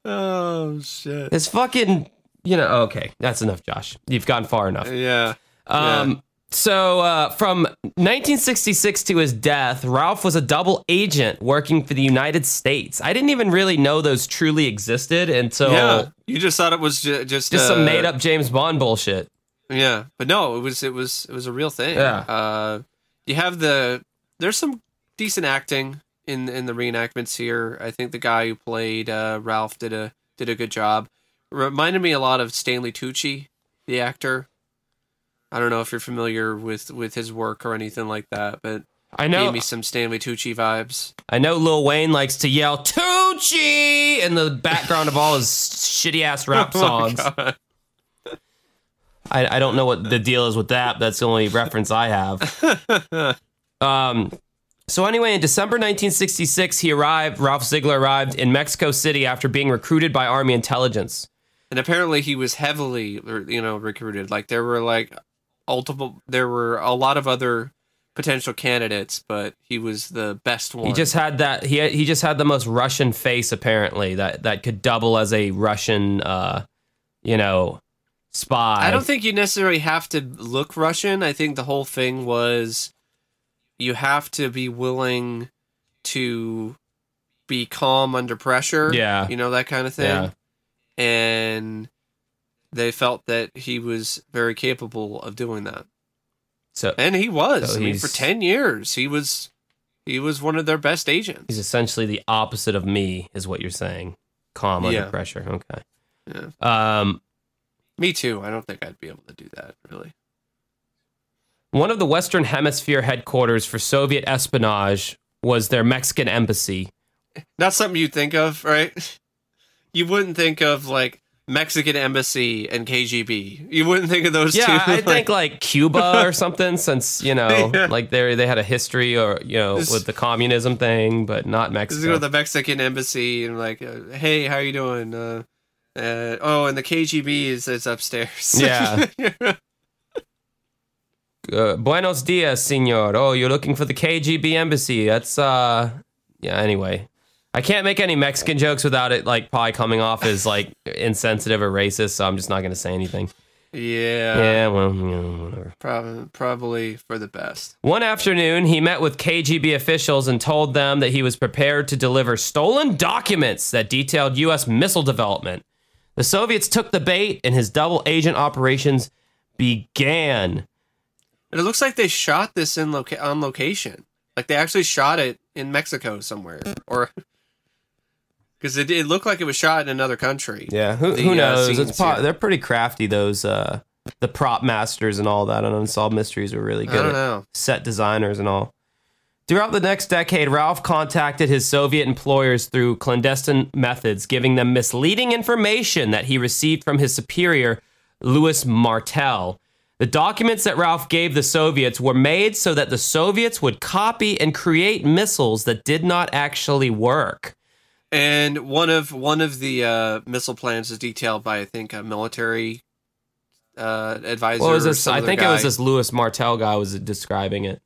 Oh shit! His fucking, you know. Okay, that's enough, Josh. You've gone far enough. Yeah. Um, so uh, from 1966 to his death, Ralph was a double agent working for the United States. I didn't even really know those truly existed until yeah, you just thought it was ju- just just uh, some made up James Bond bullshit. Yeah, but no, it was it was it was a real thing. Yeah. Uh, you have the there's some decent acting in in the reenactments here. I think the guy who played uh, Ralph did a did a good job. Reminded me a lot of Stanley Tucci, the actor. I don't know if you're familiar with with his work or anything like that, but I know. gave me some Stanley Tucci vibes. I know Lil Wayne likes to yell "Tucci" in the background of all his shitty ass rap songs. Oh. I, I don't know what the deal is with that. That's the only reference I have. Um, so anyway, in December 1966, he arrived. Ralph Sigler arrived in Mexico City after being recruited by Army intelligence. and apparently he was heavily you know recruited like there were like multiple there were a lot of other potential candidates but he was the best one He just had that. He he just had the most Russian face apparently that that could double as a Russian, uh, you know, spy. i don't think you necessarily have to look russian i think the whole thing was you have to be willing to be calm under pressure Yeah. you know that kind of thing Yeah. and they felt that he was very capable of doing that So And he was. So I mean, for ten years, he was he was one of their best agents. he's essentially the opposite of me, is what you're saying. Calm under Yeah. pressure. Okay. Yeah. Um, Me too. I don't think I'd be able to do that. Really. One of the Western Hemisphere headquarters for Soviet espionage was their Mexican embassy. Not something you'd think of, right? You wouldn't think of like Mexican embassy and KGB. You wouldn't think of those two. Yeah, I like- think like Cuba or something, since you know, Yeah. like they they had a history or you know This- with the communism thing, but not go Mexico. to the Mexican embassy and like, uh, hey, how are you doing? Uh, uh, oh, and the KGB is is upstairs. Yeah. uh, Buenos dias, senor. Oh, you're looking for the KGB embassy. That's uh, yeah. Anyway, I can't make any Mexican jokes without it like probably coming off as like insensitive or racist. So I'm just not gonna say anything. Yeah, Yeah, well, you know, whatever. probably probably for the best. One afternoon, he met with KGB officials and told them that he was prepared to deliver stolen documents that detailed U.S. missile development. The Soviets took the bait, and his double agent operations began. And it looks like they shot this in loca- on location. Like they actually shot it in Mexico somewhere, or because it, it looked like it was shot in another country. Yeah, who, The, who uh, knows? scenes it's po- they're pretty crafty. Those uh, the prop masters and all that on Unsolved Mysteries were really I good. don't know. set designers and all. Throughout the next decade, Ralph contacted his Soviet employers through clandestine methods, giving them misleading information that he received from his superior, Louis Martel. The documents that Ralph gave the Soviets were made so that the Soviets would copy and create missiles that did not actually work. And one of one of the uh, missile plans is detailed by I think a military uh, advisor. What was this? I think it was this Louis Martel guy was describing it.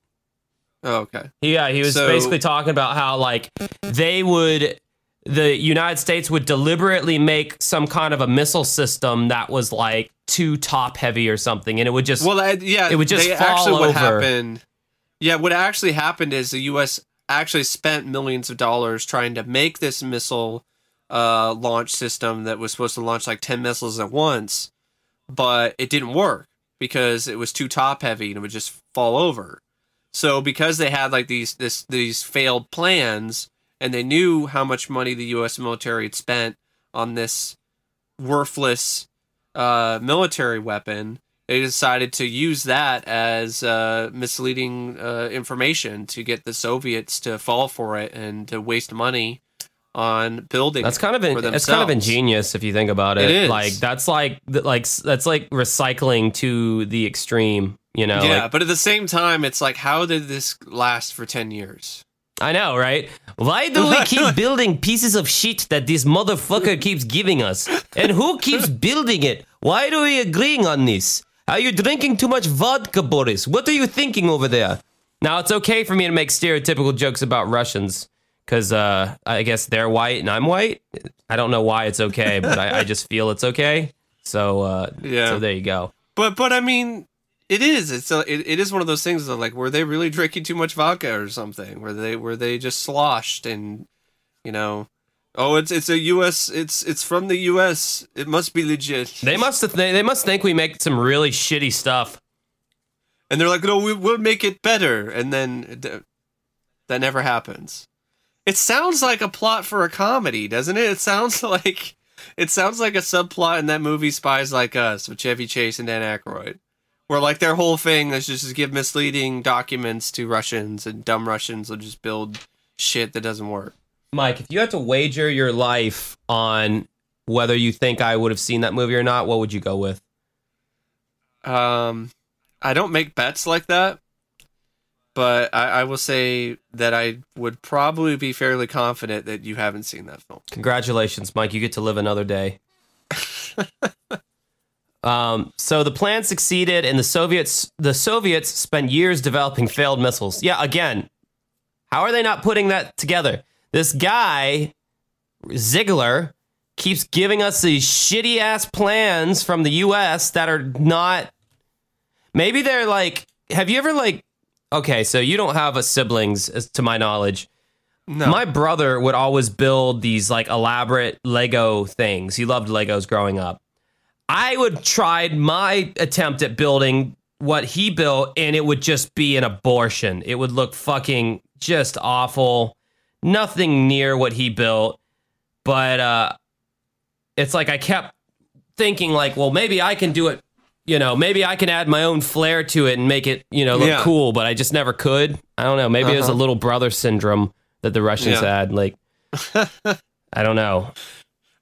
Oh, okay. Yeah, he was So- basically talking about how like they would the United States would deliberately make some kind of a missile system that was like too top heavy or something and it would just Well, I, yeah, It would just fall actually what over. happened. Yeah, what actually happened is the U.S. actually spent millions of dollars trying to make this missile uh, launch system that was supposed to launch like ten missiles at once, but it didn't work because it was too top heavy and it would just fall over. So because they had like these this these failed plans and they knew how much money the U.S. military had spent on this worthless uh, military weapon, they decided to use that as uh, misleading uh, information to get the Soviets to fall for it and to waste money on building. that's kind of in, it's kind of ingenious if you think about it. Like that's like like that's like recycling to the extreme, you know. yeah, like- but at the same time, it's like, how did this last for ten years? I know, right? Why do we keep building pieces of shit that this motherfucker keeps giving us? And who keeps building it? Why are we agreeing on this? Are you drinking too much vodka, Boris? What are you thinking over there? Now, it's okay for me to make stereotypical jokes about Russians because uh, I guess they're white and I'm white. I don't know why it's okay, but I, I just feel it's okay. So, uh, Yeah. so there you go. But but I mean, it is. It's a, it, it is one of those things that like were they really drinking too much vodka or something? Were they were they just sloshed and you know? Oh, it's it's a U.S. It's it's from the U.S. It must be legit. They must have they, they must think we make some really shitty stuff. and they're like, no, we, we'll make it better, and then th- uh, that never happens. It sounds like a plot for a comedy, doesn't it? It sounds like it sounds like a subplot in that movie Spies Like Us with Chevy Chase and Dan Aykroyd, where like their whole thing is just to give misleading documents to Russians, and dumb Russians will just build shit that doesn't work. Mike, if you had to wager your life on whether you think I would have seen that movie or not, what would you go with? Um, I don't make bets like that, but I, I will say that I would probably be fairly confident that you haven't seen that film. Congratulations, Mike. You get to live another day. um, so the plan succeeded, and the Soviets the Soviets spent years developing failed missiles. Yeah, again, how are they not putting that together? This guy Sigler keeps giving us these shitty ass plans from the U.S. that are not. Maybe they're like. Have you ever like? Okay, so you don't have a siblings, as to my knowledge. No, My brother would always build these like elaborate Lego things. He loved Legos growing up. I would tried my attempt at building what he built and it would just be an abortion. It would look fucking just awful. Nothing near what he built. But uh it's like I kept thinking like, well, maybe I can do it, you know, maybe I can add my own flair to it and make it, you know, look Yeah. cool, but I just never could. I don't know. Maybe it was a Uh-huh. little brother syndrome that the Russians Yeah. had. Like, I don't know.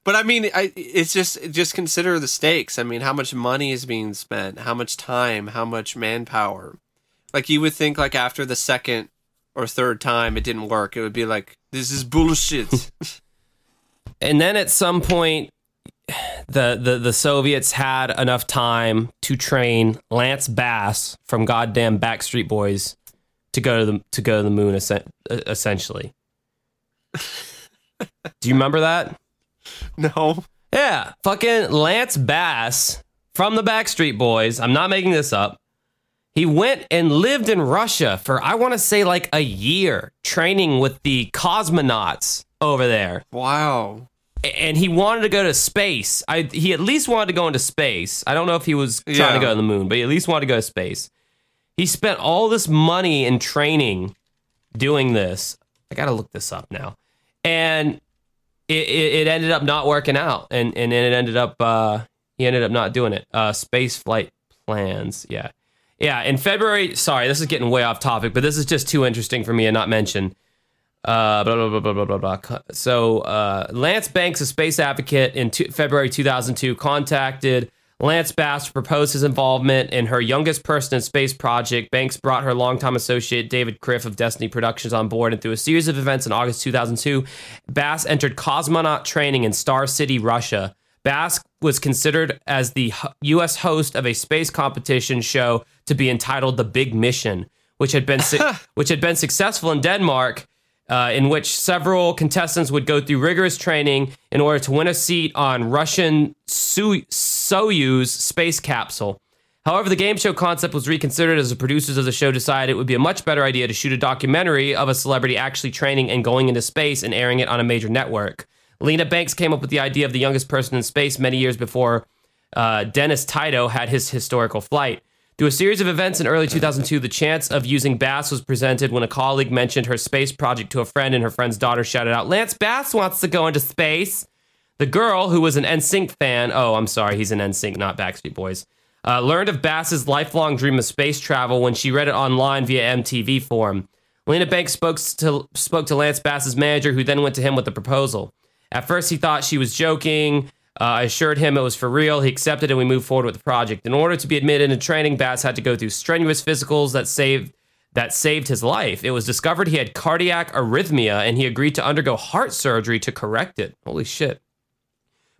But I mean, I it's just just consider the stakes. I mean, how much money is being spent? How much time? How much manpower? Like you would think, like after the second or third time it didn't work, it would be like this is bullshit. And then at some point, the, the, the Soviets had enough time to train Lance Bass from goddamn Backstreet Boys to go to the to go to the moon. Essentially, do you remember that? no, Yeah, fucking Lance Bass from the Backstreet Boys, I'm not making this up. He went and lived in Russia for, I want to say, like a year, training with the cosmonauts over there. Wow. And he wanted to go to space. I, he at least wanted to go into space. I don't know if he was trying Yeah. to go to the moon, but he at least wanted to go to space. He spent all this money in training doing this. I got to look this up now. And it, it, ended up not working out. And, and then it ended up, uh, he ended up not doing it. Uh, space flight plans. Yeah. Yeah. In February, sorry, this is getting way off topic, but this is just too interesting for me to not mention. Uh, blah, blah, blah, blah, blah, blah, blah. So, uh, Lance Banks, a space advocate in February 2002, contacted Lance Bass proposed his involvement in her youngest person in space project. Banks brought her longtime associate David Krieff of Destiny Productions on board, and through a series of events in August 2002, Bass entered cosmonaut training in Star City, Russia. Bass was considered as the U.S. host of a space competition show to be entitled "The Big Mission," which had been su- which had been successful in Denmark uh, in which several contestants would go through rigorous training in order to win a seat on Russian Soyuz space capsule. However, the game show concept was reconsidered as the producers of the show decided it would be a much better idea to shoot a documentary of a celebrity actually training and going into space and airing it on a major network. Lena Banks came up with the idea of the youngest person in space many years before uh, Dennis Tito had his historical flight. Through a series of events in early 2002, the chance of using Bass was presented when a colleague mentioned her space project to a friend, and her friend's daughter shouted out, Lance Bass wants to go into space. The girl, who was an NSYNC fan, oh, I'm sorry, he's an NSYNC, not Backstreet Boys, uh, learned of Bass's lifelong dream of space travel when she read it online via MTV forum. Lena Banks spoke to, spoke to Lance Bass's manager, who then went to him with the proposal. At first, he thought she was joking. Uh, I assured him it was for real. He accepted, and we moved forward with the project. In order to be admitted into training, Bass had to go through strenuous physicals that saved that saved his life. It was discovered he had cardiac arrhythmia, and he agreed to undergo heart surgery to correct it. Holy shit!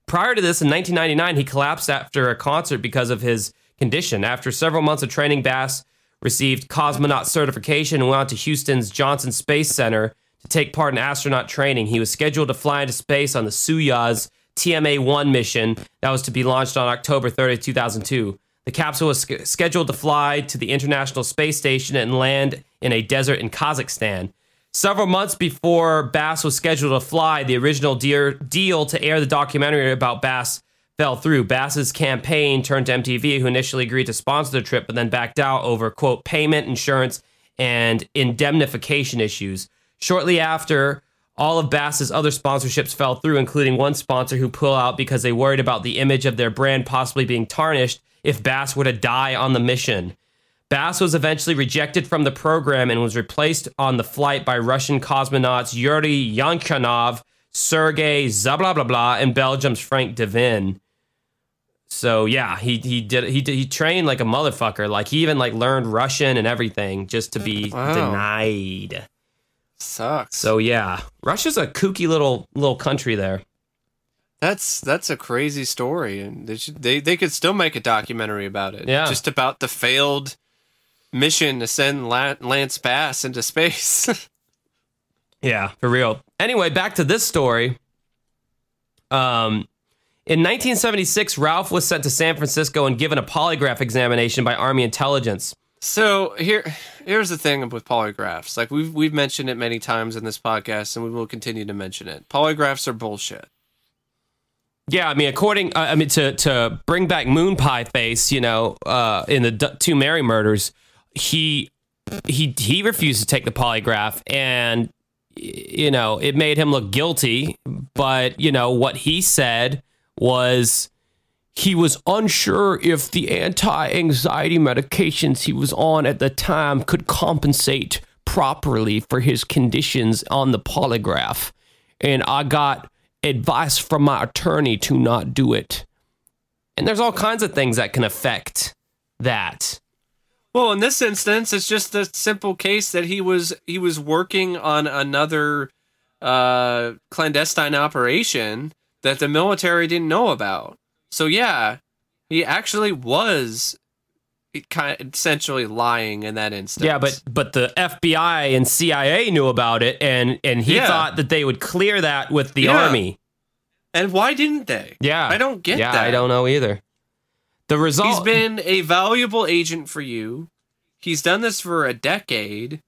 Prior to this, in 1999, he collapsed after a concert because of his condition. After several months of training, Bass received cosmonaut certification and went on to Houston's Johnson Space Center to take part in astronaut training. He was scheduled to fly into space on the Soyuz TMA 1 mission that was to be launched on October 30, 2002. The capsule was sch- scheduled to fly to the International Space Station and land in a desert in Kazakhstan. Several months before Bass was scheduled to fly, the original deal to air the documentary about Bass fell through. Bass's campaign turned to MTV, who initially agreed to sponsor the trip, but then backed out over, quote, payment, insurance, and indemnification issues. Shortly after, all of Bass's other sponsorships fell through, including one sponsor who pulled out because they worried about the image of their brand possibly being tarnished if Bass were to die on the mission. Bass was eventually rejected from the program and was replaced on the flight by Russian cosmonauts Yuri Yankhanov, Sergei Zablablabla, and Belgium's Frank Devin. So yeah, he he did he did, he trained like a motherfucker. Like he even like learned Russian and everything just to be Wow. denied. Sucks. So yeah, Russia's a kooky little little country there. That's that's a crazy story, and they should, they they could still make a documentary about it. Yeah. just about the failed mission to send Lance Bass into space. Yeah, for real. Anyway, back to this story. Um, in 1976, Ralph was sent to San Francisco and given a polygraph examination by Army intelligence. So here here's the thing with polygraphs. Like we've we've mentioned it many times in this podcast, and we will continue to mention it. Polygraphs are bullshit. Yeah, I mean, according, uh, I mean, to to bring back Moon Pie Face, you know, uh, in the D- two Mary murders, he he he refused to take the polygraph, and you know, it made him look guilty. But you know what he said was he was unsure if the anti-anxiety medications he was on at the time could compensate properly for his conditions on the polygraph and I got advice from my attorney to not do it. And there's all kinds of things that can affect that. Well, in this instance, it's just a simple case that he was he was working on another uh, clandestine operation that the military didn't know about. So yeah, he actually was kind of essentially lying in that instance. Yeah, but but the FBI and CIA knew about it and and he Yeah. thought that they would clear that with the Yeah. army. and why didn't they? Yeah. I don't get yeah, that. I don't know either. The result. He's been a valuable agent for you. He's done this for a decade.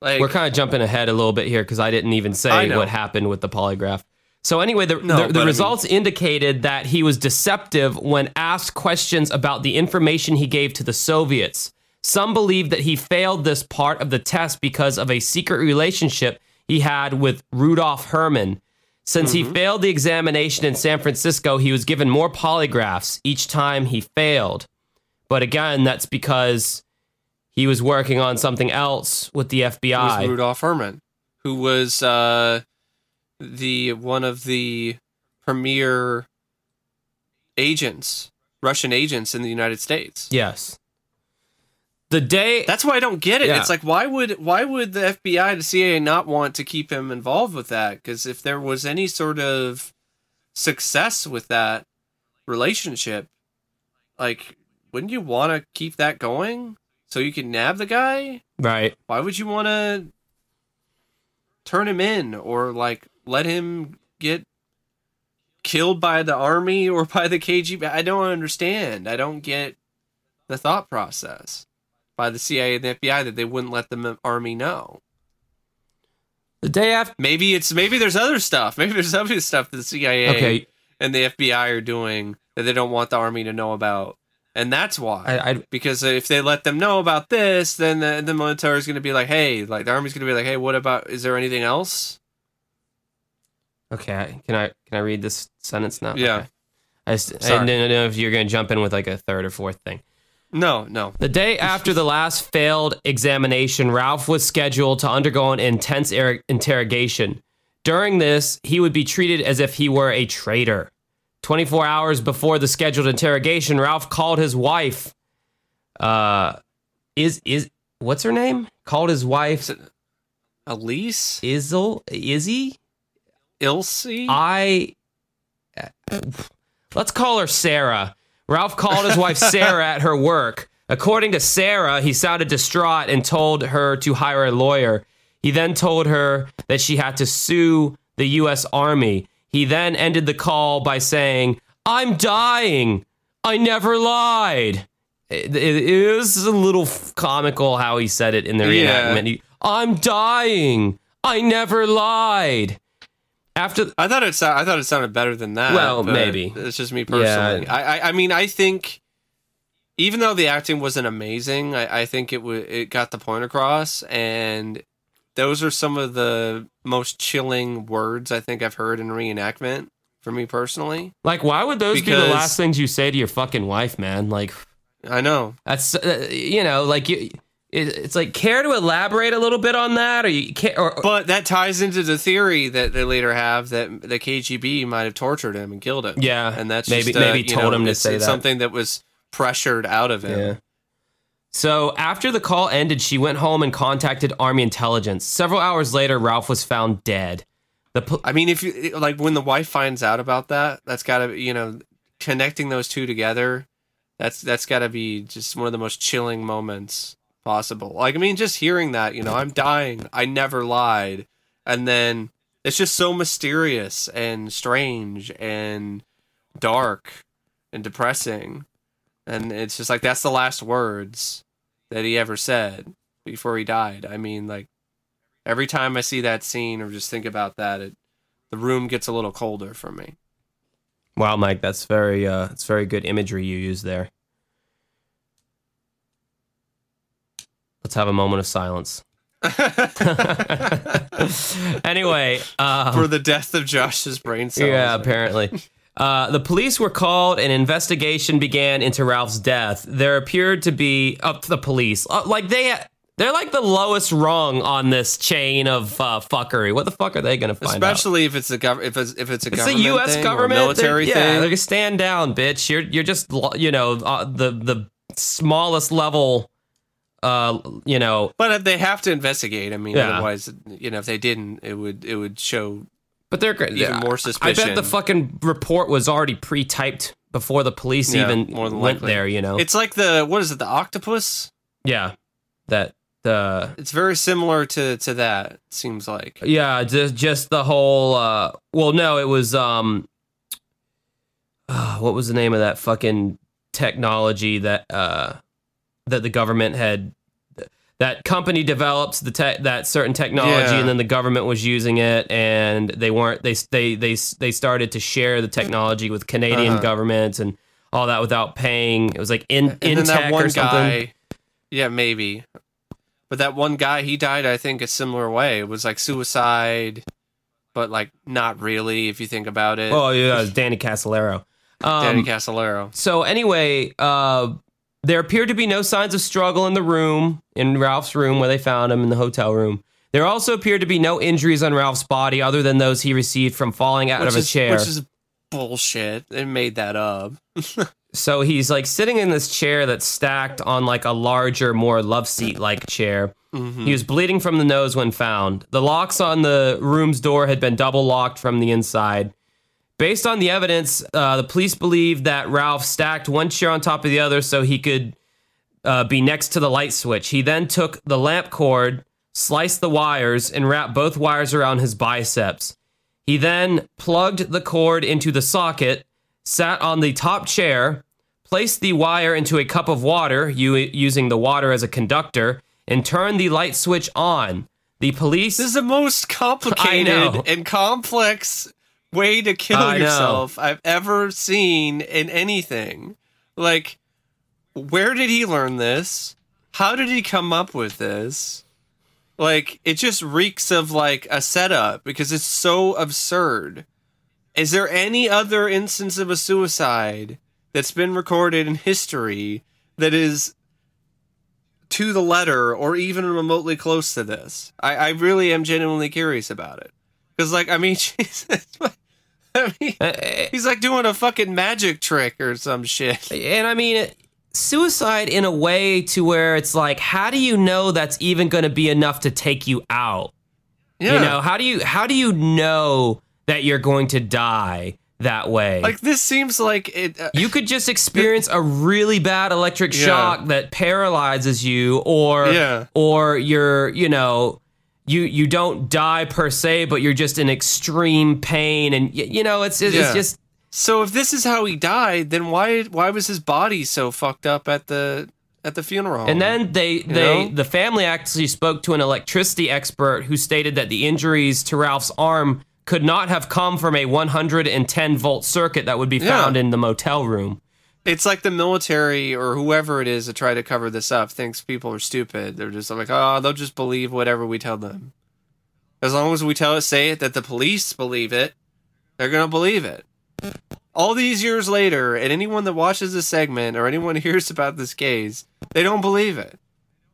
Like We're kind of jumping ahead a little bit here because I didn't even say what happened with the polygraph. So anyway, the, No, the, the I mean- results indicated that he was deceptive when asked questions about the information he gave to the Soviets. Some believe that he failed this part of the test because of a secret relationship he had with Rudolf Herman. Since he Mm-hmm. failed the examination in San Francisco, he was given more polygraphs each time he failed. But again, that's because he was working on something else with the it was FBI. Rudolf Herman, who was uh, the one of the premier agents, Russian agents in the United States. Yes. The day That's why I don't get it. Yeah. It's like why would why would the FBI, the CIA, not want to keep him involved with that? Because if there was any sort of success with that relationship, like wouldn't you want to keep that going so you can nab the guy? right. Why would you want to turn him in or like let him get killed by the army or by the KGB? I don't understand. I don't get the thought process by the CIA and the FBI that they wouldn't let the army know. The day after Maybe it's maybe there's other stuff. Maybe there's other stuff that the CIA Okay, and the FBI are doing that they don't want the army to know about, and that's why. I, I because if they let them know about this, then the, the military is going to be like, hey, like the army's going to be like, hey, what about? Is there anything else? Okay, can I can I read this sentence now? Yeah. Okay. I, just, I didn't know if you're going to jump in with like a third or fourth thing. No, no. The day after the last failed examination, Ralph was scheduled to undergo an intense er- interrogation. During this, he would be treated as if he were a traitor. 24 hours before the scheduled interrogation, Ralph called his wife. Uh, is is what's her name? Called his wife Elise, Izzle Izzy. Ilse? I let's call her Sarah. Ralph called his wife Sarah at her work. According to Sarah, he sounded distraught and told her to hire a lawyer. He then told her that she had to sue the U.S. Army. He then ended the call by saying, I'm dying. I never lied. It, it- it was a little comical how he said it in the Yeah. reenactment. He, I'm dying. I never lied. After I thought it. I thought it sounded better than that. Well, maybe. it's just me personally. I, I. I mean, I think even though the acting wasn't amazing, I, I think it w- it got the point across, and those are some of the most chilling words I think I've heard in reenactment for me personally. Like, why would those be the last things you say to your fucking wife, man? Like, I know. that's uh, you know, like you, it's like care to elaborate a little bit on that, or you can't, or, But that ties into the theory that they later have that the KGB might have tortured him and killed him. yeah, and that's maybe just, uh, maybe you told know, him to say that. something that was pressured out of him. Yeah. So after the call ended, she went home and contacted Army intelligence. Several hours later, Ralph was found dead. The pol- I mean, if you like when the wife finds out about that, that's got to you know connecting those two together. That's that's got to be just one of the most chilling moments possible. Like I mean, just hearing that, you know, I'm dying. I never lied, and then it's just so mysterious and strange and dark and depressing, and it's just like that's the last words that he ever said before he died. I mean, like every time I see that scene or just think about that, it the room gets a little colder for me. wow, Mike, that's very uh, it's very good imagery you use there. Let's have a moment of silence. anyway, um, for the death of Josh's brain cells. Yeah, apparently. Uh, the police were called. An investigation began into Ralph's death. There appeared to be up to the police, uh, like they they're like the lowest rung on this chain of uh, fuckery. What the fuck are they going to find out? Especially if it's a gov- if it's if it's a It's government U.S. thing government, military they're, thing. Yeah, they're gonna stand down, bitch. You're you're just you know uh, the the smallest level. Uh, you know, but they have to investigate. I mean, Yeah. otherwise, you know, if they didn't, it would it would show but they're even more suspicious. I bet the fucking report was already pre-typed before the police Yeah, even went likely. there. You know, It's like the what is it? The octopus. yeah, that the It's very similar to to that. It seems like. Yeah, just just the whole. uh Well, no, it was. um uh, What was the name of that fucking technology that uh, that the government had that company developed the te- that certain technology Yeah. and then the government was using it and they weren't they they they they started to share the technology with Canadian Uh-huh. governments and all that without paying it was like in and that one or something guy, yeah, maybe. But that one guy, he died, I think, a similar way. It was like suicide, but like not really, if you think about it. oh yeah it was Danny Casolaro um, Danny Casolaro. So anyway, uh, there appeared to be no signs of struggle in the room, in Ralph's room where they found him in the hotel room. There also appeared to be no injuries on Ralph's body other than those he received from falling out Which of a is, chair. which is bullshit. They made that up. so he's like sitting in this chair that's stacked on like a larger, more love seat like chair. Mhm. He was bleeding from the nose when found. The locks on the room's door had been double locked from the inside. Based on the evidence, uh, the police believe that Ralph stacked one chair on top of the other so he could uh, be next to the light switch. He then took the lamp cord, sliced the wires, and wrapped both wires around his biceps. He then plugged the cord into the socket, sat on the top chair, placed the wire into a cup of water, u- using the water as a conductor, and turned the light switch on. The police. This is the most complicated and complex way to kill I know. yourself I've ever seen in anything. Like, where did he learn this? How did he come up with this? Like, it just reeks of like a setup because it's so absurd. Is there any other instance of a suicide that's been recorded in history that is to the letter or even remotely close to this. I, I really am genuinely curious about it. Because, like, I mean, Jesus. I mean, Uh, he's like doing a fucking magic trick or some shit. And I mean, suicide in a way to where it's like, how do you know that's even going to be enough to take you out? Yeah. You know, how do you how do you know that you're going to die that way? like, this seems like it. Uh, you could just experience a really bad electric Yeah. shock that paralyzes you or Yeah. or you're, you know, you you don't die per se, but you're just in extreme pain and y- you know, it's it's, Yeah. it's just so, if this is how he died, then why why was his body so fucked up at the at the funeral? And then they they know? the family actually spoke to an electricity expert who stated that the injuries to Ralph's arm could not have come from a 110 volt circuit that would be Yeah. found in the motel room. It's like the military or whoever it is that try to cover this up thinks people are stupid. They're just like, oh, they'll just believe whatever we tell them. As long as we tell it, say it that the police believe it, they're gonna believe it. All these years later, and anyone that watches this segment or anyone hears about this case, they don't believe it.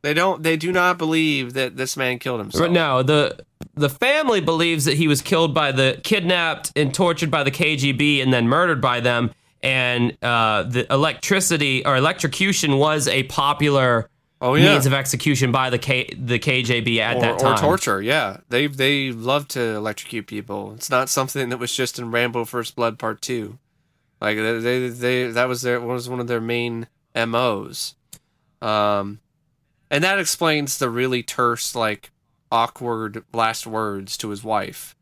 They don't. They do not believe that this man killed himself. But no, the the family believes that he was killed by the kidnapped and tortured by the KGB and then murdered by them. And uh, the electricity or electrocution was a popular Oh yeah. means of execution by the K, the KGB at or, that time. or torture. Yeah, they they love to electrocute people. It's not something that was just in Rambo: First Blood Part Two. Like they they, they that was their was one of their main MOs. Um, and that explains the really terse, like awkward last words to his wife.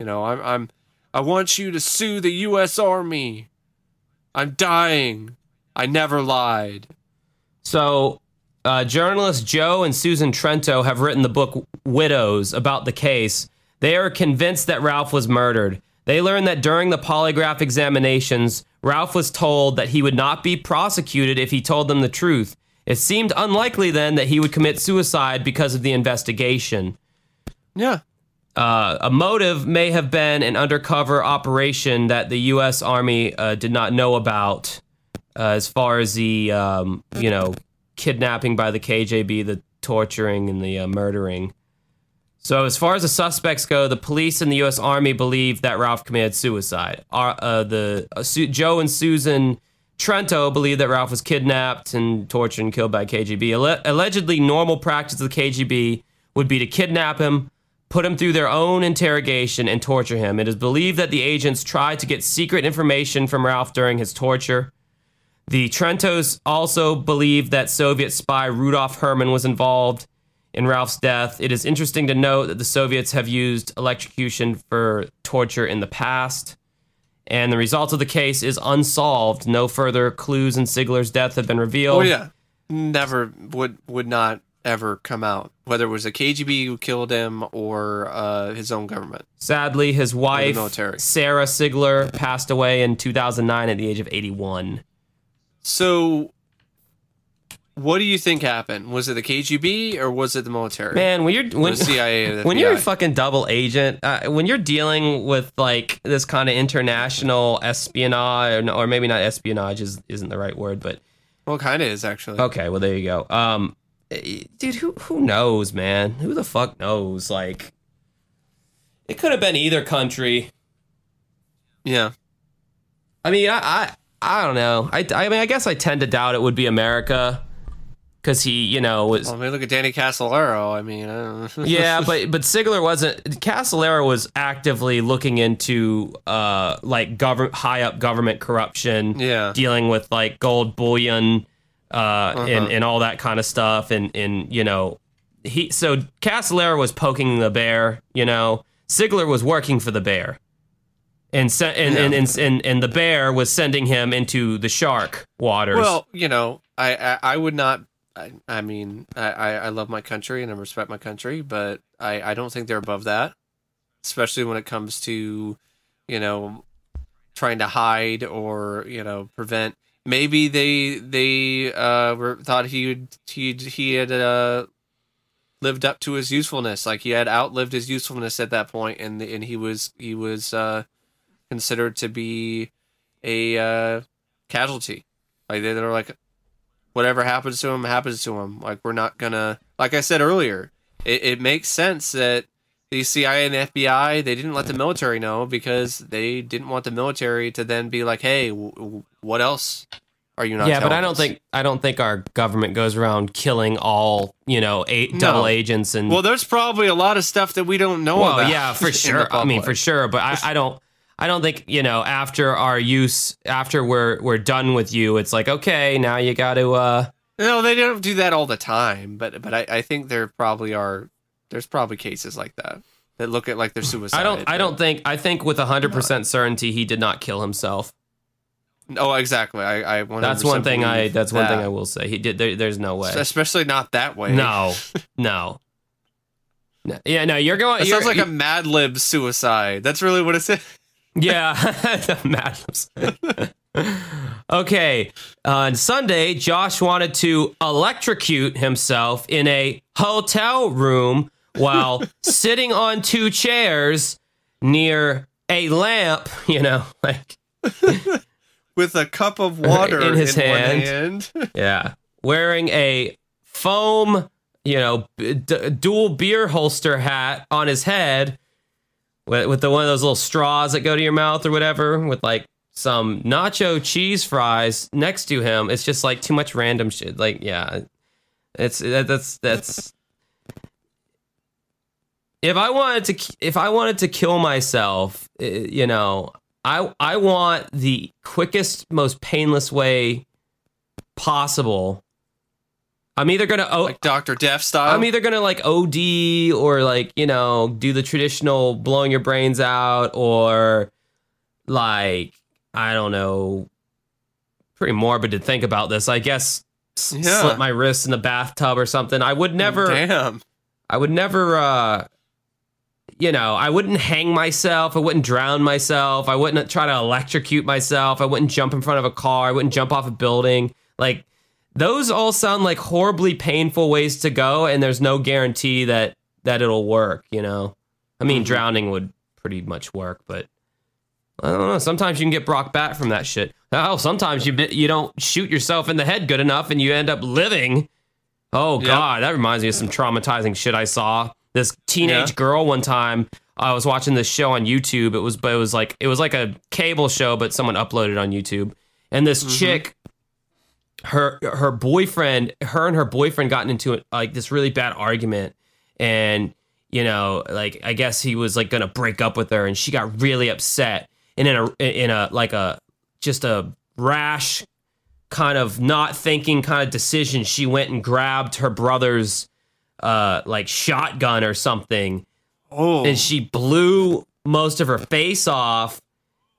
You know, I'm I'm I want you to sue the U.S. Army. I'm dying. I never lied. So, uh, journalists Joe and Susan Trento have written the book Widows about the case. They are convinced that Ralph was murdered. They learned that during the polygraph examinations, Ralph was told that he would not be prosecuted if he told them the truth. It seemed unlikely then that he would commit suicide because of the investigation. Yeah. Uh, a motive may have been an undercover operation that the U.S. Army uh, did not know about, uh, as far as the um, you know kidnapping by the KGB, the torturing and the uh, murdering. So, as far as the suspects go, the police and the U.S. Army believe that Ralph committed suicide. Uh, the uh, Su- Joe and Susan Trento believe that Ralph was kidnapped and tortured and killed by KGB. Alle- allegedly, normal practice of the KGB would be to kidnap him, put him through their own interrogation, and torture him. It is believed that the agents tried to get secret information from Ralph during his torture. The Trentos also believe that Soviet spy Rudolf Herrmann was involved in Ralph's death. It is interesting to note that the Soviets have used electrocution for torture in the past. And the result of the case is unsolved. No further clues in Sigler's death have been revealed. Oh yeah, never would would not ever come out, whether it was a KGB who killed him or uh, his own government. Sadly, his wife. Sarah Sigler, passed away in 2009 at the age of 81. So, what do you think happened? Was it the KGB or was it the military? Man, when you're when, the CIA, the when you're a fucking double agent, uh, when you're dealing with like this kind of international espionage, or, or maybe not espionage is isn't the right word, but well, kind of is actually. okay, well there you go. Um, dude, who who knows, man? Who the fuck knows? Like, it could have been either country. Yeah. I mean, I I, I don't know. I, I mean, I guess I tend to doubt it would be America because he, you know, was Well, I mean, look at Danny Casolaro. I mean, I don't know. yeah, but but Sigler wasn't. Casolaro was actively looking into uh like government high up government corruption, Yeah. dealing with like gold bullion, uh, and Uh-huh. and all that kind of stuff, and and you know he so Casolaro was poking the bear, you know, Sigler was working for the bear. And, se- and, and, and and and the bear was sending him into the shark waters. Well, you know, I I, I would not. I, I mean, I, I I love my country and I respect my country, but I I don't think they're above that, especially when it comes to, you know, trying to hide or you know prevent. Maybe they they uh were, thought he would he he had uh lived up to his usefulness, like he had outlived his usefulness at that point, and and he was he was uh considered to be a uh casualty. Like they, they're like, whatever happens to him, happens to him. Like we're not gonna. Like I said earlier, it, it makes sense that the CIA and the FBI they didn't let the military know because they didn't want the military to then be like, hey, w- w- what else are you not? yeah, but I don't us? think I don't think our government goes around killing all you know eight double agents and Well, there's probably a lot of stuff that we don't know Well, about. yeah, for sure. I mean, for sure. But I, I don't. I don't think you know. After our use, after we're we're done with you, it's like okay, now you got to. uh No, they don't do that all the time, but but I, I think there probably are. There's probably cases like that that look at like their suicide. I don't. I don't think. I think with hundred percent certainty, he did not kill himself. Oh, exactly. I. I 100% That's one thing. I. That's one thing. I will say. He did. There, there's no way. Especially not that way. No. No. No. Yeah. No. You're going. You're, sounds like a Mad Lib suicide. That's really what it is. Yeah, the madness. okay, on Sunday, Josh wanted to electrocute himself in a hotel room while sitting on two chairs near a lamp. You know, like With a cup of water In his one hand. hand. yeah, wearing a foam, you know, d- dual beer holster hat on his head with, with the one of those little straws that go to your mouth or whatever, with like some nacho cheese fries next to him. It's just like too much random shit. Like, yeah, it's that, that's that's. If I wanted to, if I wanted to kill myself, eh, you know, I I want the quickest, most painless way possible. I'm either gonna oh, like Dr. Death style. I'm either gonna like OD or like you know do the traditional blowing your brains out or like I don't know. Pretty morbid to think about this. I guess Yeah. slip my wrists in the bathtub or something. I would never. Damn. I would never. uh you know, I wouldn't hang myself. I wouldn't drown myself. I wouldn't try to electrocute myself. I wouldn't jump in front of a car. I wouldn't jump off a building. Like those all sound like horribly painful ways to go, and there's no guarantee that that it'll work. You know, I mean, Mhm. drowning would pretty much work, but I don't know. Sometimes you can get Brock back from that shit. Hell, sometimes you you don't shoot yourself in the head good enough, and you end up living. Oh Yep. god, that reminds me of some traumatizing shit I saw. This teenage Yeah. girl one time. I was watching this show on YouTube. It was, but it was like it was like a cable show, but someone uploaded on YouTube. And this Mhm. chick, her her boyfriend, her and her boyfriend gotten into it like this really bad argument, and you know, like I guess he was like gonna break up with her, and she got really upset. And in a in a like a just a rash kind of not thinking kind of decision, she went and grabbed her brother's uh like shotgun or something Oh. and she blew most of her face off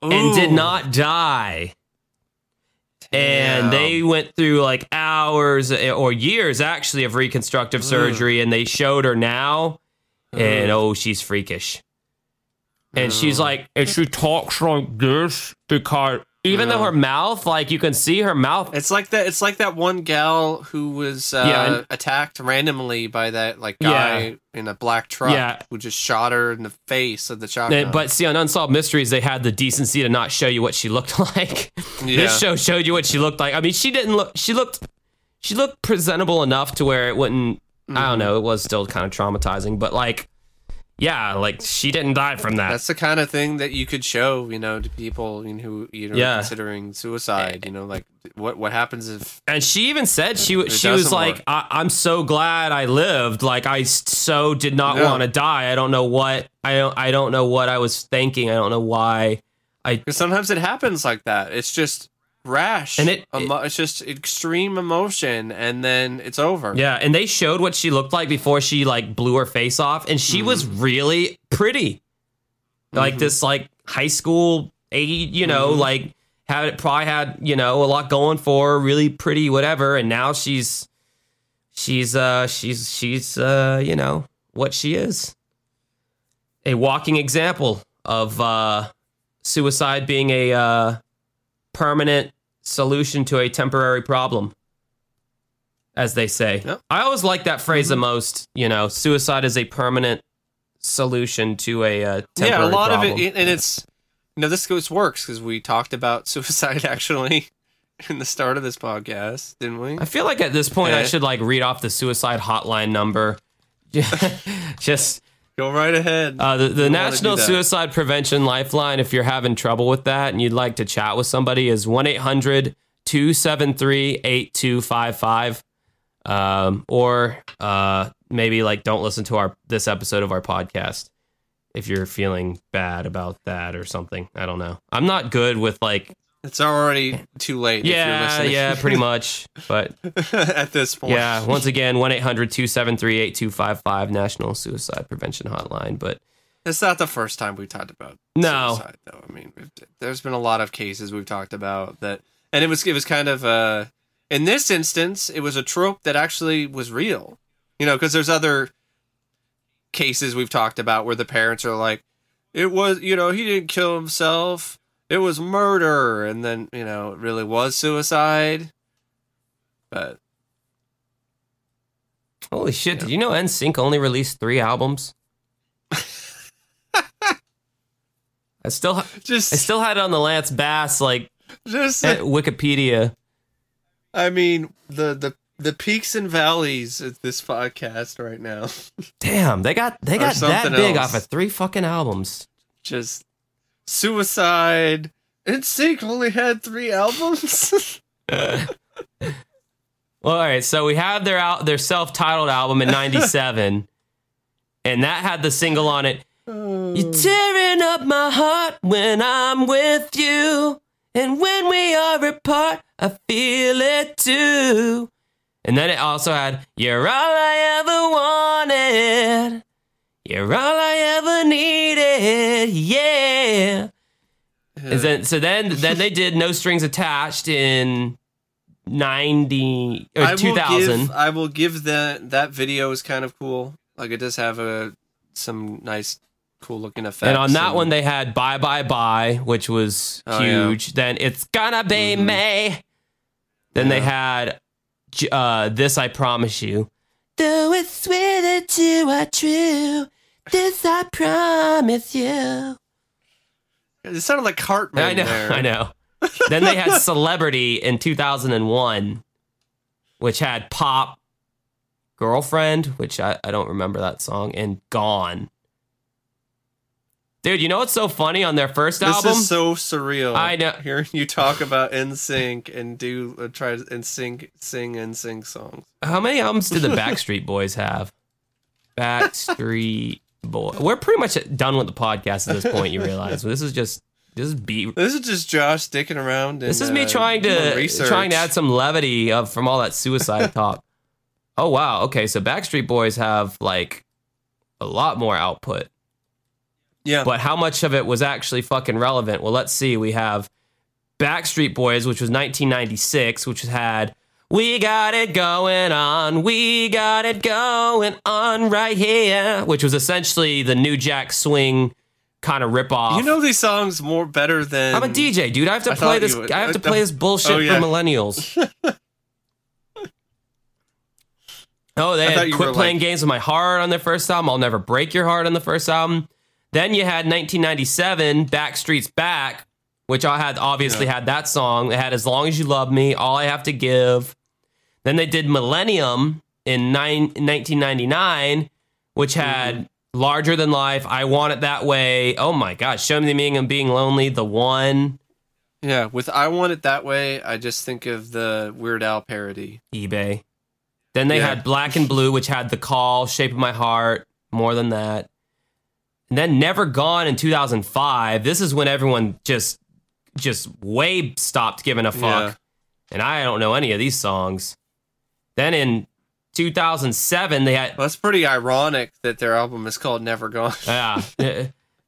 and did not die. damn. And they went through like hours eh, or years actually of reconstructive surgery, and they showed her now, and oh, she's freakish. And she's like, and she talks like this because even though her mouth, like you can see her mouth. It's like that. It's like that one gal who was uh, Yeah, and- attacked randomly by that like Yeah. guy in a black truck Yeah. who just shot her in the face with the shotgun. But see, on Unsolved Mysteries, they had the decency to not show you what she looked like. Yeah. This show showed you what she looked like. I mean, she didn't look. She looked. She looked presentable enough to where it wouldn't. I Mm-hmm. don't know. It was still kind of traumatizing, but like, yeah, like she didn't die from that. that's the kind of thing that you could show, you know, to people you know, who you know Yeah. considering suicide. You know, like what what happens if And she even said she she was like. I- "I'm so glad I lived. Like I so did not want to die. I don't know what I don't I don't know what I was thinking. I don't know why. Because sometimes it happens like that. It's just rash, And it- emo- it's just extreme emotion, and then it's over. Yeah, and they showed what she looked like before she like blew her face off, and she was really pretty, like this like high school age, you know, like had probably had you know a lot going for her, really pretty, whatever, and now she's she's uh she's she's uh you know what she is, a walking example of uh suicide being a uh permanent solution to a temporary problem as they say. Yep. I always like that phrase the most. You know, suicide is a permanent solution to a uh, temporary yeah, a lot problem. of it, and it's you know this goes works because we talked about suicide actually in the start of this podcast, didn't we? I feel like at this point I should like read off the suicide hotline number. Just Go right ahead. uh, the, the National. Suicide Prevention Lifeline, if you're having trouble with that and you'd like to chat with somebody, is 1 800 273 8255. Um, or uh, maybe like don't listen to our this episode of our podcast if you're feeling bad about that or something. I don't know. I'm not good with like it's already too late. if you're yeah, yeah, pretty much. But at this point. yeah, once again, 1 800 273 8255, National Suicide Prevention Hotline. But It's not the first time we've talked about No. suicide, though. I mean, there's been a lot of cases we've talked about that, and it was it was kind of uh, in this instance, it was a trope that actually was real. You know, because there's other cases we've talked about where the parents are like, it was, you know, he didn't kill himself, it was murder, and then you know, it really was suicide. But holy shit, did you know NSYNC only released three albums? I still, just, I still had it on the Lance Bass like just, eh, Wikipedia. I mean, the the the peaks and valleys of this podcast right now. Damn, they got they got that big else. off of three fucking albums. just suicide. NSYNC only had three albums. Well, all right, so we had their out their self-titled album in '97, and that had the single on it. Oh. You're tearing up my heart when I'm with you, and when we are apart, I feel it too. And then it also had "You're all I ever wanted, you're all I ever needed, yeah." And then, so then, then they did "No Strings Attached" in ninety or I two will give. I will give that that video is kind of cool. Like it does have a some nice, cool looking effects. And on that one, they had "Bye Bye Bye," which was Oh, yeah. huge. Then "It's Gonna Be Mhm. Me." Then they had uh, "This I Promise You." Though it's swear that you are true, this I promise you. it sounded like Cartman. I know, there. I know. then they had "Celebrity" in two thousand and one, which had "Pop," "Girlfriend," which I, I don't remember that song, and "Gone." Dude, you know what's so funny on their first This album? is so surreal. I know. Hearing you talk about NSYNC and do uh, try to and sing sing NSYNC songs. How many albums did the Backstreet Boys have? Backstreet Boy. We're pretty much done with the podcast at this point. You realize this is just this is beat. This is just Josh sticking around. And, This is me uh, trying to research. trying to add some levity of from all that suicide talk. Oh wow. Okay, so Backstreet Boys have like a lot more output. Yeah. But how much of it was actually fucking relevant? Well, let's see. We have Backstreet Boys, which was 1996, which had We Got It Going On, We Got It Going On Right Here, which was essentially the New Jack Swing kind of ripoff. you know these songs more better than I'm a DJ, dude. I have to I play this. I have to uh, play this bullshit oh, yeah. for millennials. oh, they had quit playing like- games with my heart on their first album. I'll never break your heart on the first album. Then you had 1997, Backstreet's Back, which I had obviously had that song. They had As Long as You Love Me, All I Have to Give. Then they did Millennium in nine, 1999, which had mm-hmm. Larger Than Life, I Want It That Way. Oh my gosh, Show Me the Meaning of Being Lonely, The One. Yeah, with I Want It That Way, I just think of the Weird Al parody. eBay. Then they Yeah. had Black and Blue, which had The Call, Shape of My Heart, more than that. And then Never Gone in 2005. This is when everyone just just way stopped giving a fuck. Yeah. And I don't know any of these songs. Then in 2007 they had Well, that's pretty ironic that their album is called Never Gone. yeah, uh,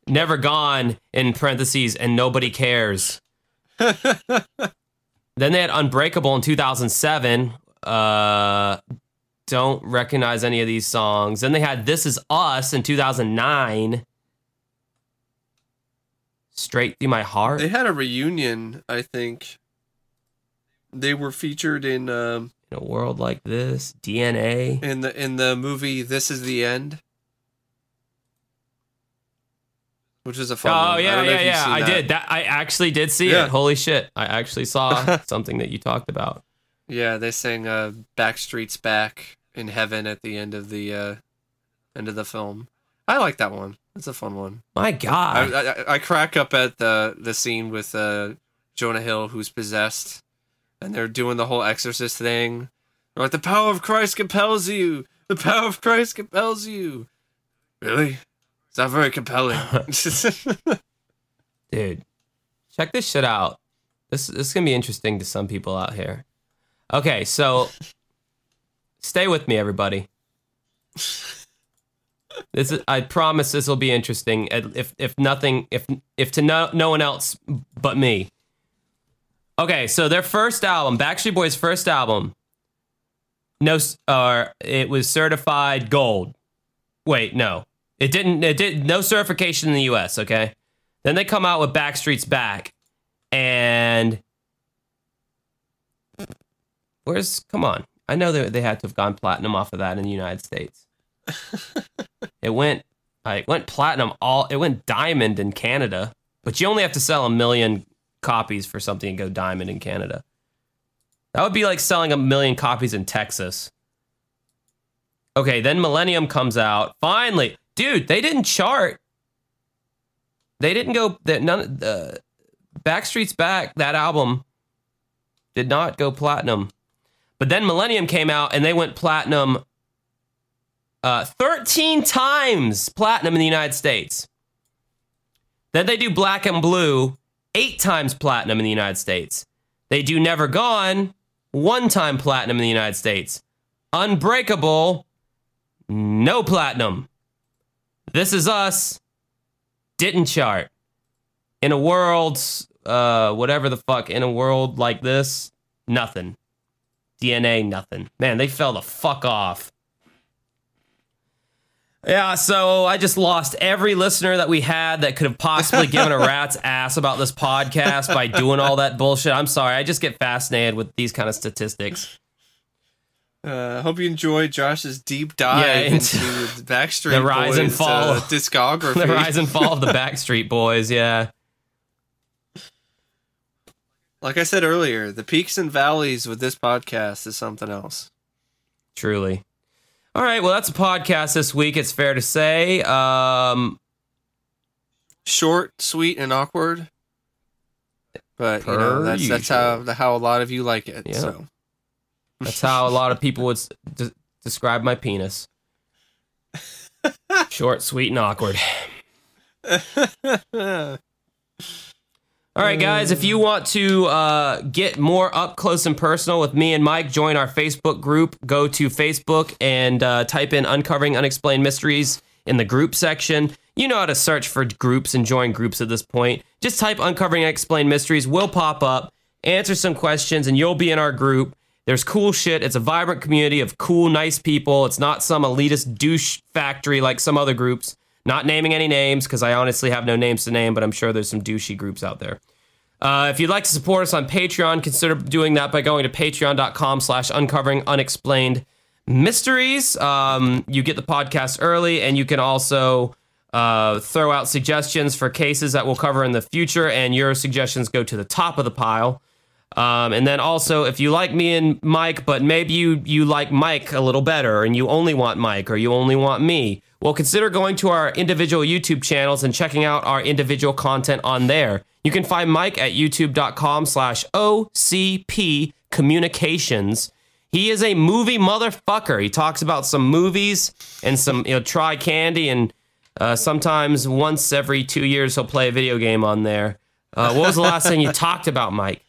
Never Gone in parentheses and Nobody Cares. then they had Unbreakable in 2007. Uh, don't recognize any of these songs. Then they had This Is Us in 2009. Straight Through My Heart. They had a reunion, I think. They were featured in um, in a world like this, DNA. in the in the movie This Is the End, which is a fun. Oh. I yeah, yeah, yeah. I that. did that. I actually did see Yeah. it. Holy shit! I actually saw something that you talked about. Yeah, they sang uh, "Backstreet's Back" in heaven at the end of the uh, end of the film. I like that one. It's a fun one. My I, God. I, I crack up at the the scene with uh, Jonah Hill who's possessed, and they're doing the whole exorcist thing. They're like, "The power of Christ compels you. The power of Christ compels you." Really? It's not very compelling. dude check this shit out this, this is gonna be interesting to some people out here okay so stay with me everybody this is, i promise this will be interesting if if nothing if if to no, no one else but me okay so their first album backstreet boys first album no or uh, it was certified gold wait no it didn't it did no certification in the us okay then they come out with Backstreet's Back, and where's come on? I know they they had to have gone platinum off of that in the United States. it went, I went platinum all. It went diamond in Canada, but you only have to sell a million copies for something to go diamond in Canada. That would be like selling a million copies in Texas. Okay, then Millennium comes out. Finally, dude, they didn't chart they didn't go that none the Backstreet's Back that album did not go platinum. But then Millennium came out and they went platinum uh 13 times platinum in the United States. Then they do Black and Blue 8 times platinum in the United States. They do Never Gone. One time platinum in the United States. Unbreakable. No platinum. This is us. Didn't chart. In a world uh whatever the fuck in a world like this nothing. Dna nothing. Man they fell the fuck off yeah so i just lost every listener that we had that could have possibly given a rat's ass about this podcast by doing all that bullshit i'm sorry i just get fascinated with these kind of statistics Uh, hope you enjoyed Josh's deep dive Yeah, into into the Backstreet the rise and Boys, fall. uh, discography. the rise and fall of the backstreet boys yeah like I said earlier, the peaks and valleys with this podcast is something else. Truly. All right, well, that's a podcast this week. It's fair to say. Um, Short, sweet, and awkward. But you know that's that's how the how a lot of you like it. Yeah. So that's how a lot of people would de- describe my penis. Short, sweet, and awkward. All right, guys, if you want to uh, get more up close and personal with me and Mike, join our Facebook group. Go to Facebook and uh, type in Uncovering Unexplained Mysteries in the group section. You know how to search for groups and join groups at this point. Just type Uncovering Unexplained Mysteries, we'll pop up, answer some questions, and you'll be in our group. There's cool shit. It's a vibrant community of cool, nice people. It's not some elitist douche factory like some other groups. Not naming any names because I honestly have no names to name, but I'm sure there's some douchey groups out there. Uh, if you'd like to support us on Patreon, consider doing that by going to patreon.com slash uncovering unexplained mysteries. Um, you get the podcast early, and you can also uh, throw out suggestions for cases that we'll cover in the future, and your suggestions go to the top of the pile. Um, and then also, if you like me and Mike, but maybe you you like Mike a little better, and you only want Mike or you only want me, well, consider going to our individual YouTube channels and checking out our individual content on there. You can find Mike at youtube.com slash OCP communications. He is a movie motherfucker. He talks about some movies and some, you know, try candy and uh, sometimes once every two years he'll play a video game on there. Uh, what was the last thing you talked about, Mike?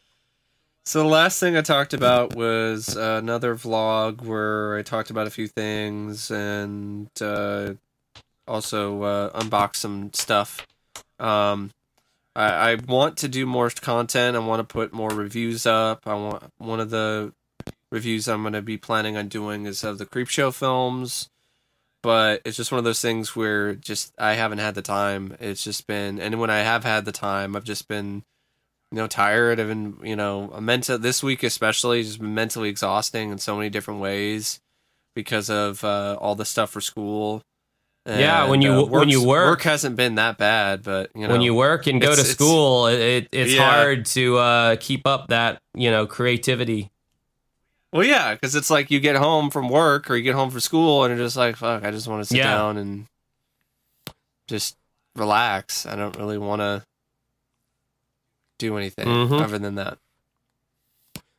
So the last thing I talked about was uh, another vlog where I talked about a few things and uh, also uh, unboxed some stuff. Um, I, I want to do more content. I want to put more reviews up. I want one of the reviews I'm going to be planning on doing is of the Creepshow films, but it's just one of those things where just I haven't had the time. It's just been, and when I have had the time, I've just been you know tired i've been you know mental this week especially just been mentally exhausting in so many different ways because of uh, all the stuff for school yeah when you uh, when you work work hasn't been that bad but you know when you work and go to school it, it's Yeah. hard to uh, keep up that you know creativity well yeah because it's like you get home from work or you get home from school and you're just like fuck i just want to sit Yeah. down and just relax i don't really want to do anything Mhm. other than that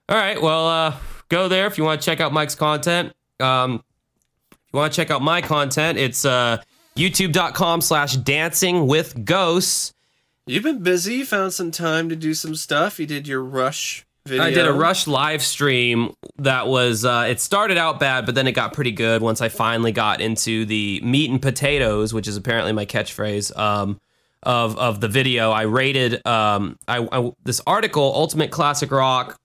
All right. Well, uh, go there if you want to check out Mike's content. Um, you want to check out my content, it's uh, youtube.com slash dancing with ghosts. you've been busy you found some time to do some stuff you did your rush video I did a Rush live stream that was, uh, it started out bad, but then it got pretty good once I finally got into the meat and potatoes, which is apparently my catchphrase. Um, of, of the video, I rated um, I, I this article, Ultimate Classic Rock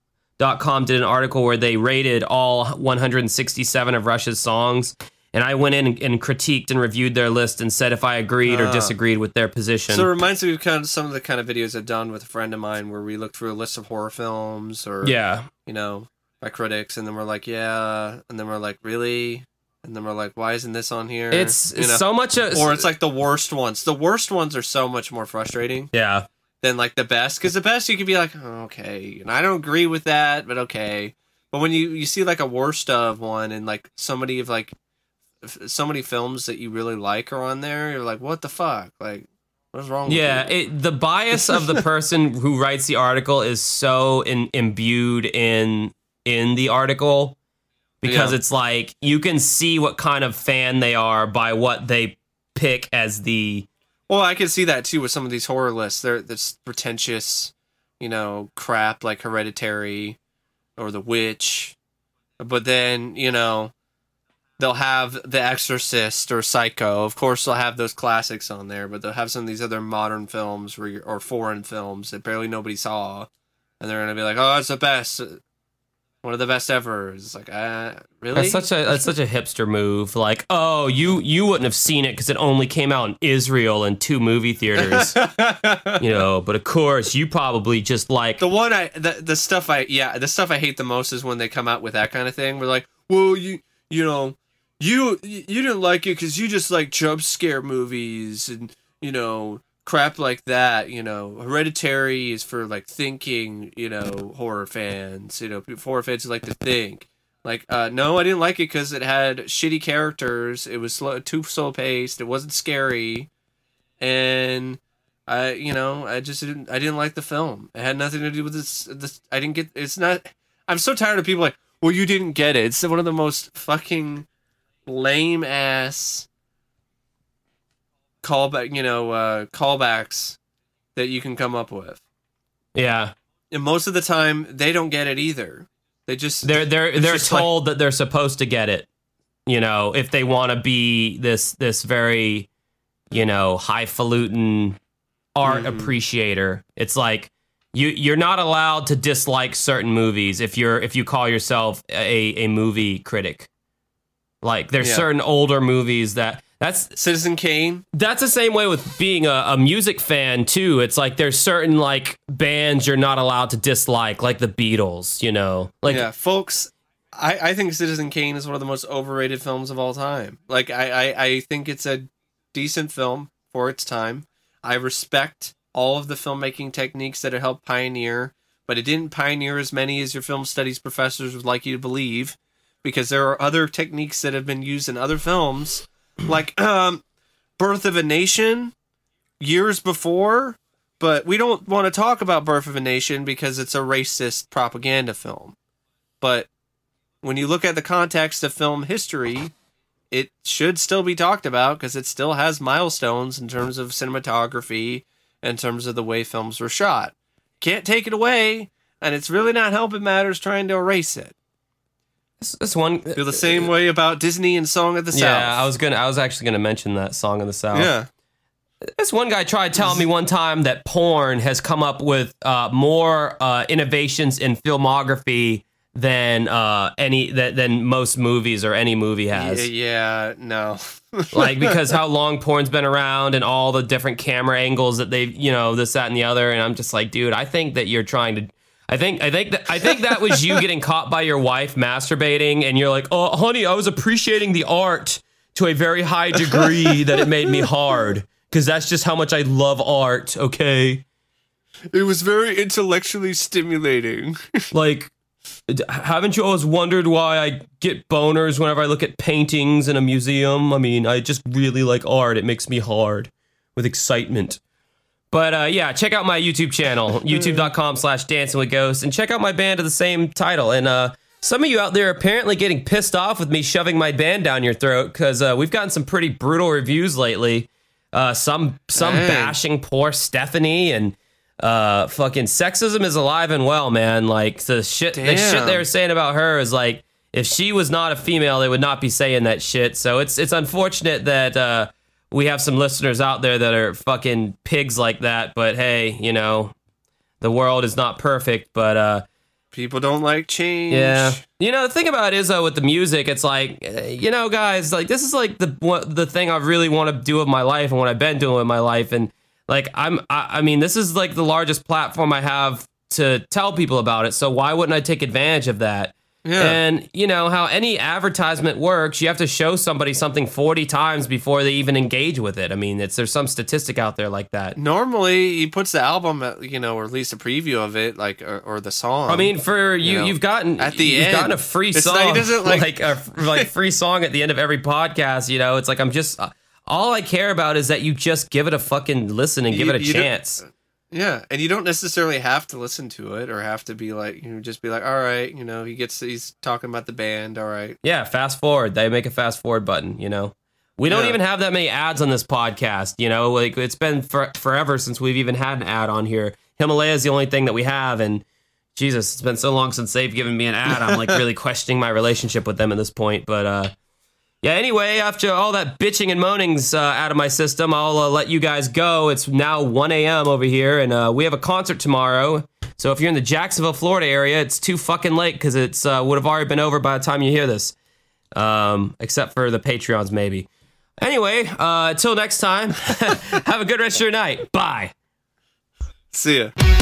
com did an article where they rated all 167 of Rush's songs. And I went in and, and critiqued and reviewed their list and said if I agreed or Ah. disagreed with their position. So it reminds me of kind of some of the kind of videos I've done with a friend of mine where we look through a list of horror films or yeah. you know, by critics and then we're like, yeah, and then we're like, really? And then we're like, why isn't this on here? It's, you know? so much. A, or it's like the worst ones. The worst ones are so much more frustrating yeah. than like the best because the best you could be like, oh, okay, and I don't agree with that, but okay. But when you you see like a worst of one and like somebody of like so many films that you really like are on there, you're like, what the fuck? Like, what's wrong? with Yeah, it, the bias of the person who writes the article is so in, imbued in in the article because Yeah. it's like you can see what kind of fan they are by what they pick as the Well, I can see that too with some of these horror lists. They're this pretentious, you know, crap like Hereditary or The Witch. But then, you know, they'll have The Exorcist or Psycho. Of course, they'll have those classics on there, but they'll have some of these other modern films where you're, or foreign films that barely nobody saw. And they're going to be like, oh, it's the best. One of the best ever. It's like, uh, really? That's such a that's such a hipster move. Like, oh, you you wouldn't have seen it because it only came out in Israel in two movie theaters, you know. But of course, you probably just like The one I the the stuff I yeah the stuff I hate the most is when they come out with that kind of thing. We're like, well, you you know, you you didn't like it because you just like jump scare movies and you know crap like that. You know, Hereditary is for like thinking. You know, horror fans. You know, horror fans like to think. Like, uh, no, I didn't like it because it had shitty characters. It was slow, too slow paced. It wasn't scary, and I, you know, I just didn't. I didn't like the film. It had nothing to do with this. This I didn't get. It's not. I'm so tired of people like, well, you didn't get it. It's one of the most fucking lame ass callback. You know, uh, callbacks that you can come up with. yeah. And most of the time, they don't get it either. They just They're they're they're just like- told that they're supposed to get it. You know, if they want to be this this very you know, highfalutin art appreciator. It's like you you're not allowed to dislike certain movies if you're if you call yourself a, a movie critic. Like there's Yeah. certain older movies that that's Citizen Kane. that's the same way with being a, a music fan too. It's like there's certain like bands you're not allowed to dislike, like the Beatles, you know. Like yeah, folks. I, I think Citizen Kane is one of the most overrated films of all time. Like I, I, I think it's a decent film for its time. I respect all of the filmmaking techniques that it helped pioneer, but it didn't pioneer as many as your film studies professors would like you to believe, because there are other techniques that have been used in other films, like um, Birth of a Nation, years before. But we don't want to talk about Birth of a Nation because it's a racist propaganda film. But when you look at the context of film history, it should still be talked about because it still has milestones in terms of cinematography, in terms of the way films were shot. Can't take it away, and it's really not helping matters trying to erase it. This, one Feel the same way about Disney and Song of the South. Yeah, I was gonna I was actually gonna mention that song of the South. Yeah. This one guy tried telling me one time that porn has come up with uh, more uh, innovations in filmography than uh, any that than most movies or any movie has. Yeah, yeah, no. like because how long porn's been around and all the different camera angles that they've you know this that and the other and i'm just like dude i think that you're trying to i think i think that i think that was you getting caught by your wife masturbating and you're like oh honey i was appreciating the art to a very high degree that it made me hard because that's just how much i love art okay it was very intellectually stimulating. like haven't you always wondered why I get boners whenever I look at paintings in a museum? I mean, I just really like art. It makes me hard with excitement. But uh, yeah, check out my YouTube channel, youtube.com slash dancing with ghosts, and check out my band of the same title. And uh, some of you out there are apparently getting pissed off with me shoving my band down your throat because uh, we've gotten some pretty brutal reviews lately. Uh, some some Dang. bashing poor Stephanie and uh, fucking sexism is alive and well, man. Like the shit, the shit they were saying about her is like if she was not a female, they would not be saying that shit. So it's it's unfortunate that uh, we have some listeners out there that are fucking pigs like that. But hey, you know, the world is not perfect. But uh, People don't like change. yeah, you know, the thing about it is though with the music, it's like, you know, guys, like this is like the what, the thing I really want to do with my life and what I've been doing with my life, and like I'm, I, I mean, this is like the largest platform I have to tell people about it. So why wouldn't I take advantage of that? Yeah. And you know how any advertisement works, you have to show somebody something 40 times before they even engage with it. I mean, it's there's some statistic out there like that. Normally, he puts the album, at, you know, or at least a preview of it, like, or, or the song. I mean, for you, you know, you have gotten at the you've end. gotten a free song, not- he doesn't, like, like- a like free song at the end of every podcast. You know, it's like I'm just uh, all I care about is that you just give it a fucking listen and give You- it a you don't- chance. Yeah, and you don't necessarily have to listen to it or have to be like, you know, just be like, all right, you know, he gets, he's talking about the band, all right. Yeah, fast forward. They make a fast forward button. You know, we don't Yeah. even have that many ads on this podcast. You know, like it's been for, forever since we've even had an ad on here. Himalaya is the only thing that we have, and Jesus, it's been so long since they've given me an ad. I'm like really questioning my relationship with them at this point. But uh, yeah, anyway, after all that bitching and moanings uh, out of my system, I'll uh, let you guys go. It's now 1 a.m. over here, and uh, we have a concert tomorrow. So if you're in the Jacksonville, Florida area, it's too fucking late because it's uh, would have already been over by the time you hear this. Um, except for the Patreons, maybe. Anyway, uh, until next time, have a good rest of your night. Bye. See ya.